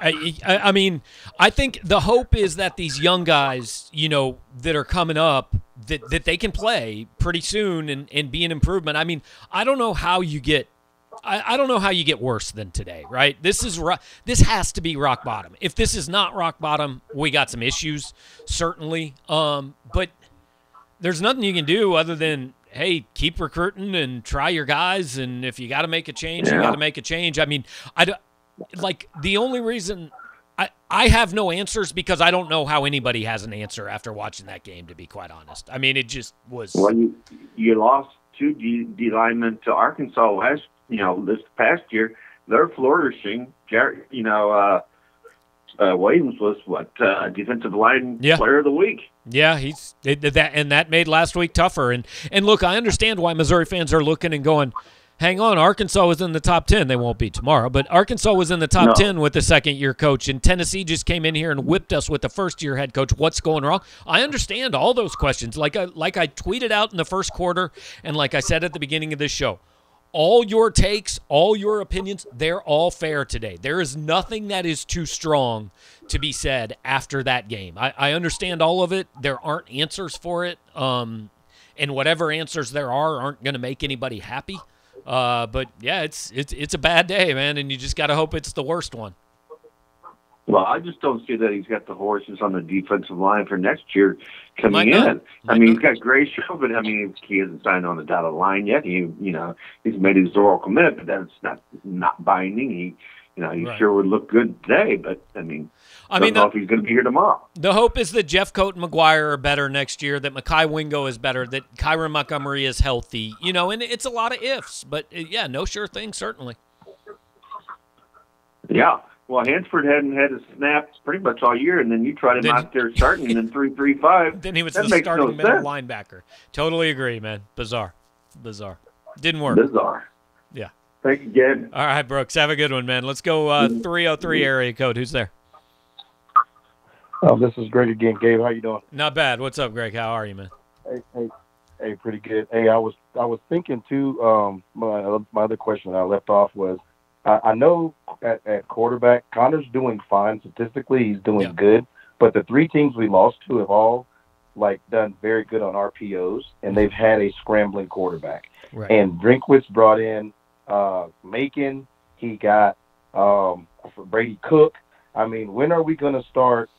I, I, I mean, I think the hope is that these young guys, you know, that are coming up, that, that they can play pretty soon and, and be an improvement. I mean, I don't know how you get I, I don't know how you get worse than today, right? This is ro- this has to be rock bottom. If this is not rock bottom, we got some issues, certainly. Um, but there's nothing you can do other than hey, keep recruiting and try your guys, and if you got to make a change, you got to make a change. I mean, I don't, like the only reason. I, I have no answers because I don't know how anybody has an answer after watching that game. To be quite honest, I mean it just was. Well, you you lost two D, D linemen to Arkansas last, you know, this past year. They're flourishing. Jared, you know, uh, uh, Williams was what uh, defensive line Yeah. player of the week. Yeah, he's it, that, and that made last week tougher. And and look, I understand why Missouri fans are looking and going, "Hang on, Arkansas was in the top ten. They won't be tomorrow, but Arkansas was in the top No. ten with the second year coach, and Tennessee just came in here and whipped us with the first year head coach. What's going wrong? I understand all those questions. Like I like I tweeted out in the first quarter, and like I said at the beginning of this show." All your takes, all your opinions, they're all fair today. There is nothing that is too strong to be said after that game. I, I understand all of it. There aren't answers for it. Um, and whatever answers there are aren't going to make anybody happy. Uh, but yeah, it's it's it's a bad day, man, and you just got to hope it's the worst one. Well, I just don't see that he's got the horses on the defensive line for next year coming in. I mean, he's got Grayshaw, but I mean, he hasn't signed on the dotted line yet. He, you know, he's made his oral commitment, but that's not not binding. He, you know, he Right. sure would look good today, but I mean, I don't mean, know the- if he's going to be here tomorrow. The hope is that Jeffcoat and McGuire are better next year, that Mekhi Wingo is better, that Kyron Montgomery is healthy. You know, and it's a lot of ifs, but uh, yeah, no sure thing, certainly. Yeah. Well, Hansford hadn't had a snap pretty much all year, and then you tried him Then- out there starting, in then three, three, five. Then he was that the starting no middle sense. linebacker. Totally agree, man. Bizarre. Bizarre. Didn't work. Bizarre. Yeah. Thank you, Gabe. All right, Brooks. Have a good one, man. Let's go uh, 303 area code. Who's there? Oh, this is Greg again, Gabe. How you doing? Not bad. What's up, Greg? How are you, man? Hey, hey, hey, pretty good. Hey, I was I was thinking too. Um, my my other question that I left off was, I, I know at, at quarterback, Connor's doing fine statistically. He's doing good, but the three teams we lost to have all like done very good on RPOs, and they've had a scrambling quarterback. Right. And Drinkwitz brought in uh, Macon. He got um, Brady Cook. I mean, when are we going to start?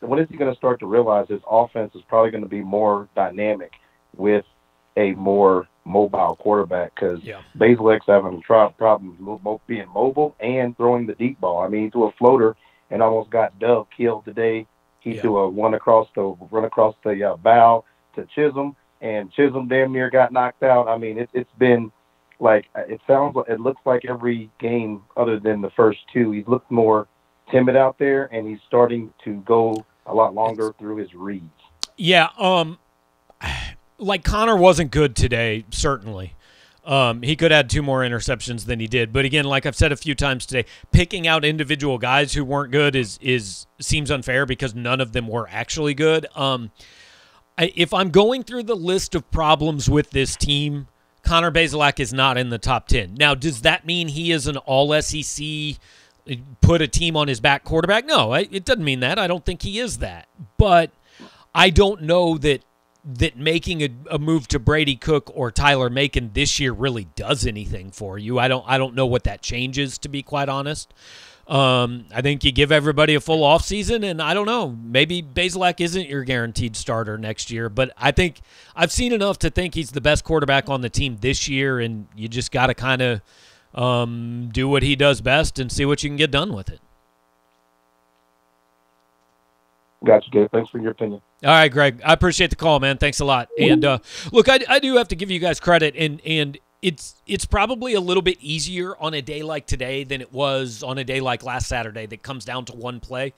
When is he going to start to realize his offense is probably going to be more dynamic with a more mobile quarterback? Because Yeah. Bazelak's having mo- mo- being mobile and throwing the deep ball. I mean, he threw a floater and almost got Dove killed today. He threw a one across the run across the uh, bow to Chism, and Chism damn near got knocked out. I mean, it, it's been like it sounds like it looks like every game other than the first two, he's looked more timid out there, and he's starting to go a lot longer through his reads. Yeah, um like Connor wasn't good today, certainly. Um, he could add two more interceptions than he did. But again, like I've said a few times today, picking out individual guys who weren't good is is seems unfair because none of them were actually good. Um, I, if I'm going through the list of problems with this team, Connor Bazelak is not in the top 10. Now, does that mean he is an all SEC put a team on his back quarterback? No, I, it doesn't mean that. I don't think he is that. But I don't know that that making a, a move to Brady Cook or Tyler Macon this year really does anything for you. I don't I don't know what that changes to be quite honest. Um, I think you give everybody a full offseason, and I don't know, maybe Bazelak isn't your guaranteed starter next year, but I think I've seen enough to think he's the best quarterback on the team this year, and you just got to kind of um, do what he does best and see what you can get done with it. Gotcha, Gabe. Thanks for your opinion. All right, Greg. I appreciate the call, man. Thanks a lot. And uh, look, I, I do have to give you guys credit, and and it's it's probably a little bit easier on a day like today than it was on a day like last Saturday. That comes down to one play.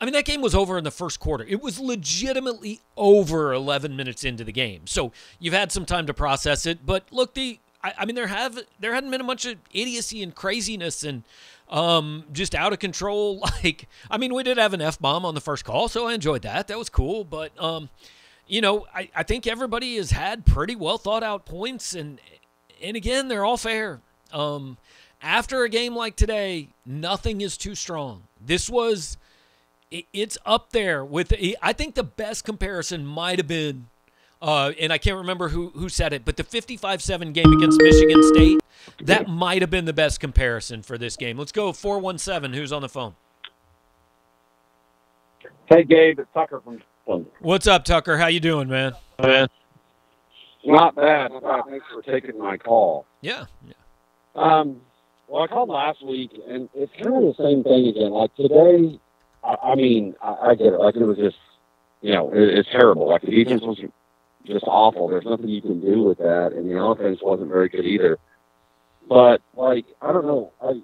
I mean, that game was over in the first quarter. It was legitimately over 11 minutes into the game. So you've had some time to process it. But look, the I, I mean, there have there hadn't been a bunch of idiocy and craziness and um just out of control like i mean we did have an f-bomb on the first call so i enjoyed that that was cool but um you know i, I think everybody has had pretty well thought out points and and again they're all fair um after a game like today, nothing is too strong. This was, it, it's up there with. I think the best comparison might have been, uh, and I can't remember who who said it, but the 55-7 game against Michigan State. That might have been the best comparison for this game. Let's go 417. Who's on the phone? Hey, Gabe, it's Tucker from. What's up, Tucker? How you doing, man? Man. Not bad. Not bad. Thanks for taking my call. Yeah. Um, well, I called last week, and it's kind of the same thing again. Like today, I, I mean, I, I get it. Like it was just, you know, it, it's terrible. Like the defense was just awful. There's nothing you can do with that, and the offense wasn't very good either. But like, I don't know. I,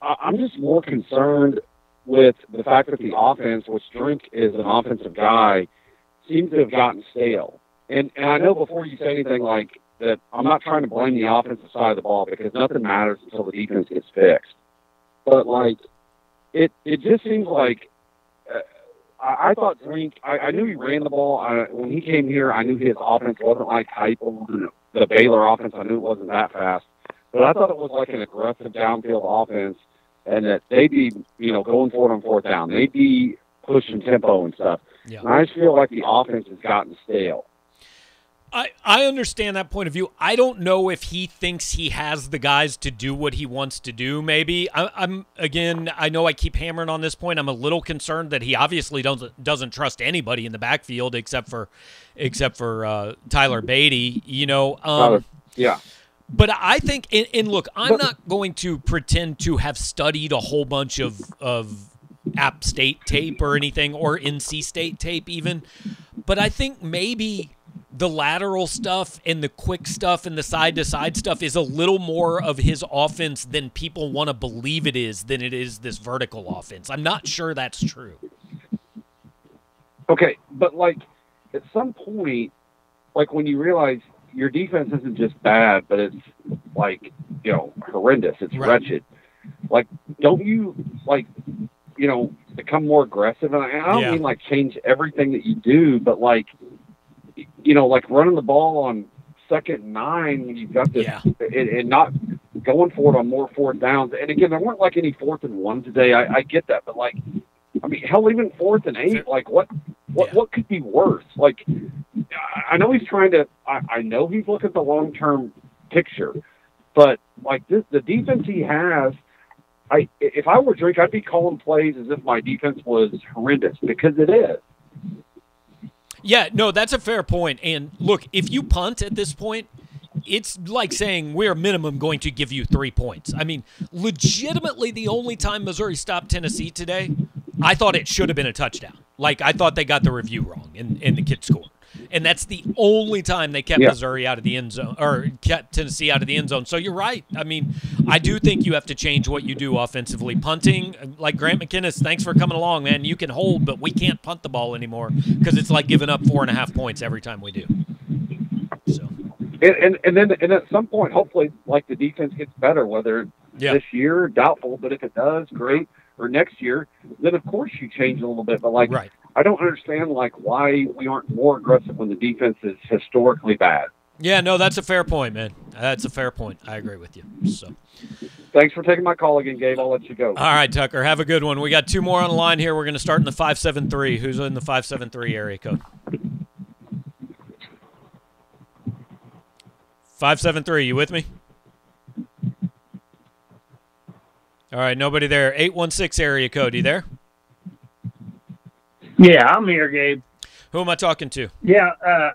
I I'm just more concerned with the fact that the offense, which Drink is an offensive guy, seems to have gotten stale. And and I know before you say anything like that, I'm not trying to blame the offensive side of the ball because nothing matters until the defense gets fixed. But like, it it just seems like. I, I thought Drink. I, I knew he ran the ball. I, when he came here, I knew his offense wasn't like Heupel, the Baylor offense. I knew it wasn't that fast, but I thought it was like an aggressive downfield offense and that they'd be, you know, going for it on fourth down. They'd be pushing tempo and stuff. Yeah. And I just feel like the offense has gotten stale. I, I understand that point of view. I don't know if he thinks he has the guys to do what he wants to do. Maybe I, I'm again. I know I keep hammering on this point. I'm a little concerned that he obviously doesn't doesn't trust anybody in the backfield except for except for uh, Tyler Badie. You know, um, yeah. But I think, and, and look, I'm not going to pretend to have studied a whole bunch of of App State tape or anything, or NC State tape even. But I think maybe the lateral stuff and the quick stuff and the side to side stuff is a little more of his offense than people want to believe it is than it is this vertical offense. I'm not sure that's true. Okay, but like at some point, like when you realize your defense isn't just bad, but it's like you know horrendous. It's Right. wretched. Like, don't you like you know become more aggressive? And I, I don't Yeah. mean like change everything that you do, but like you know, like running the ball on second nine when you've got this, and, and not going for it on more fourth downs. And again, there weren't like any fourth and one today. I, I get that, but like, I mean, hell, even fourth and eight, like what, what, what could be worse? Like, I- I know he's trying to. I, I know he's looking at the long term picture, but like this, the defense he has. I, if I were Drake, I'd be calling plays as if my defense was horrendous because it is. Yeah, no, that's a fair point. And look, if you punt at this point, it's like saying we're minimum going to give you three points. I mean, legitimately, the only time Missouri stopped Tennessee today, I thought it should have been a touchdown. Like I thought they got the review wrong, and, and the kid scored. And that's the only time they kept Yeah. Missouri out of the end zone or kept Tennessee out of the end zone. So you're right. I mean, I do think you have to change what you do offensively. Punting, like Grant McKinniss, thanks for coming along, man. You can hold, but we can't punt the ball anymore because it's like giving up four and a half points every time we do. And, and and then and at some point, hopefully, like the defense gets better. Whether Yeah. this year, doubtful, but if it does, great. Or next year, then of course you change a little bit. But like, I don't understand like why we aren't more aggressive when the defense is historically bad. Yeah, no, that's a fair point, man. That's a fair point. I agree with you. So, Thanks for taking my call again, Gabe. I'll let you go. all right, Tucker, have a good one. We got two more on the line here. We're going to start in the five seven three. Who's in the five seven three area code? Five seven three. You with me? All right, nobody there. Eight one six area code. You there? Yeah, I'm here, Gabe. Who am I talking to? Yeah, uh,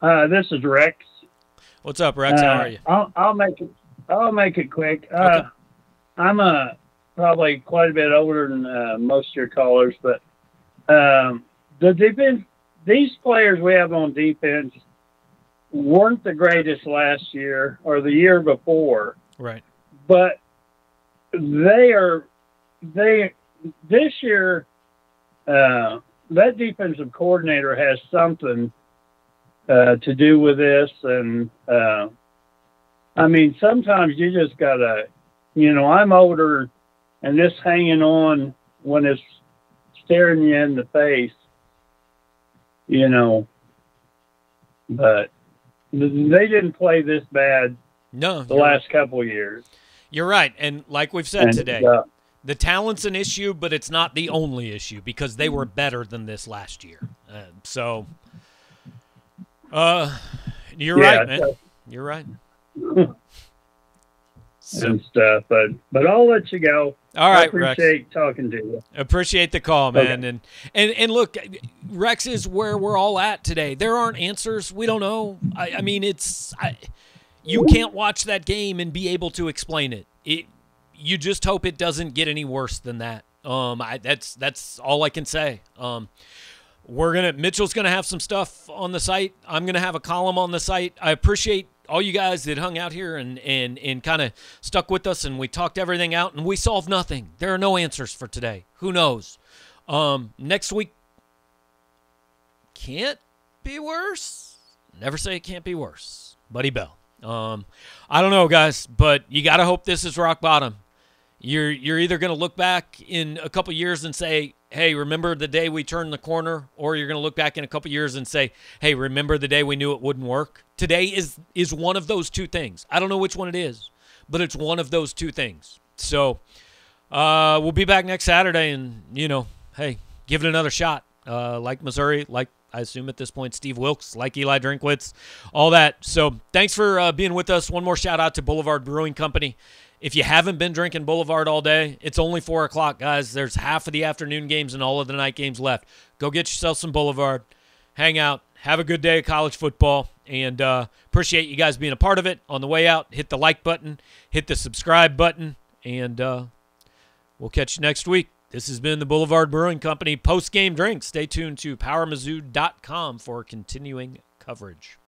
uh, this is Rex. What's up, Rex? How Uh, are you? I'll, I'll make it. I'll make it quick. Uh, I'm uh, probably quite a bit older than uh, most of your callers, but um, the defense. These players we have on defense weren't the greatest last year or the year before, Right. but they are. They this year. Uh, that defensive coordinator has something uh, to do with this, and uh, I mean, sometimes you just gotta, you know, I'm older, and this hanging on when it's staring you in the face, you know. But they didn't play this bad No, the last couple of years. You're right, and like we've said And, today, uh, the talent's an issue, but it's not the only issue because they were better than this last year. Uh, so, uh, you're Yeah, right, man. so- You're right. and stuff. But but I'll let you go. All I right, Rex. appreciate talking to you. Appreciate the call, Okay. man. And and and look, Rex is where we're all at today. There aren't answers. We don't know. I, I mean, it's I, you can't watch that game and be able to explain it. It you just hope it doesn't get any worse than that. Um, I, that's that's all I can say. Um, we're gonna Mitchell's gonna have some stuff on the site. I'm gonna have a column on the site. I appreciate all you guys that hung out here and and and kind of stuck with us and we talked everything out and we solved nothing. There are no answers for today. Who knows? Um, next week can't be worse. Never say it can't be worse. Buddy Bell. Um, I don't know, guys, but you got to hope this is rock bottom. You're you're either going to look back in a couple years and say, "Hey, remember the day we turned the corner," or you're going to look back in a couple years and say, "Hey, remember the day we knew it wouldn't work." Today is is one of those two things. I don't know which one it is, but it's one of those two things. So, uh, we'll be back next Saturday, and you know, hey, give it another shot. Uh, like Missouri, like I assume at this point, Steve Wilks, like Eli Drinkwitz, all that. So thanks for uh, being with us. One more shout out to Boulevard Brewing Company. If you haven't been drinking Boulevard all day, it's only four o'clock, guys. There's half of the afternoon games and all of the night games left. Go get yourself some Boulevard, hang out, have a good day of college football, and uh, appreciate you guys being a part of it. On the way out, hit the like button, hit the subscribe button, and uh, we'll catch you next week. This has been the Boulevard Brewing Company post game drink. Stay tuned to PowerMizzou.com for continuing coverage.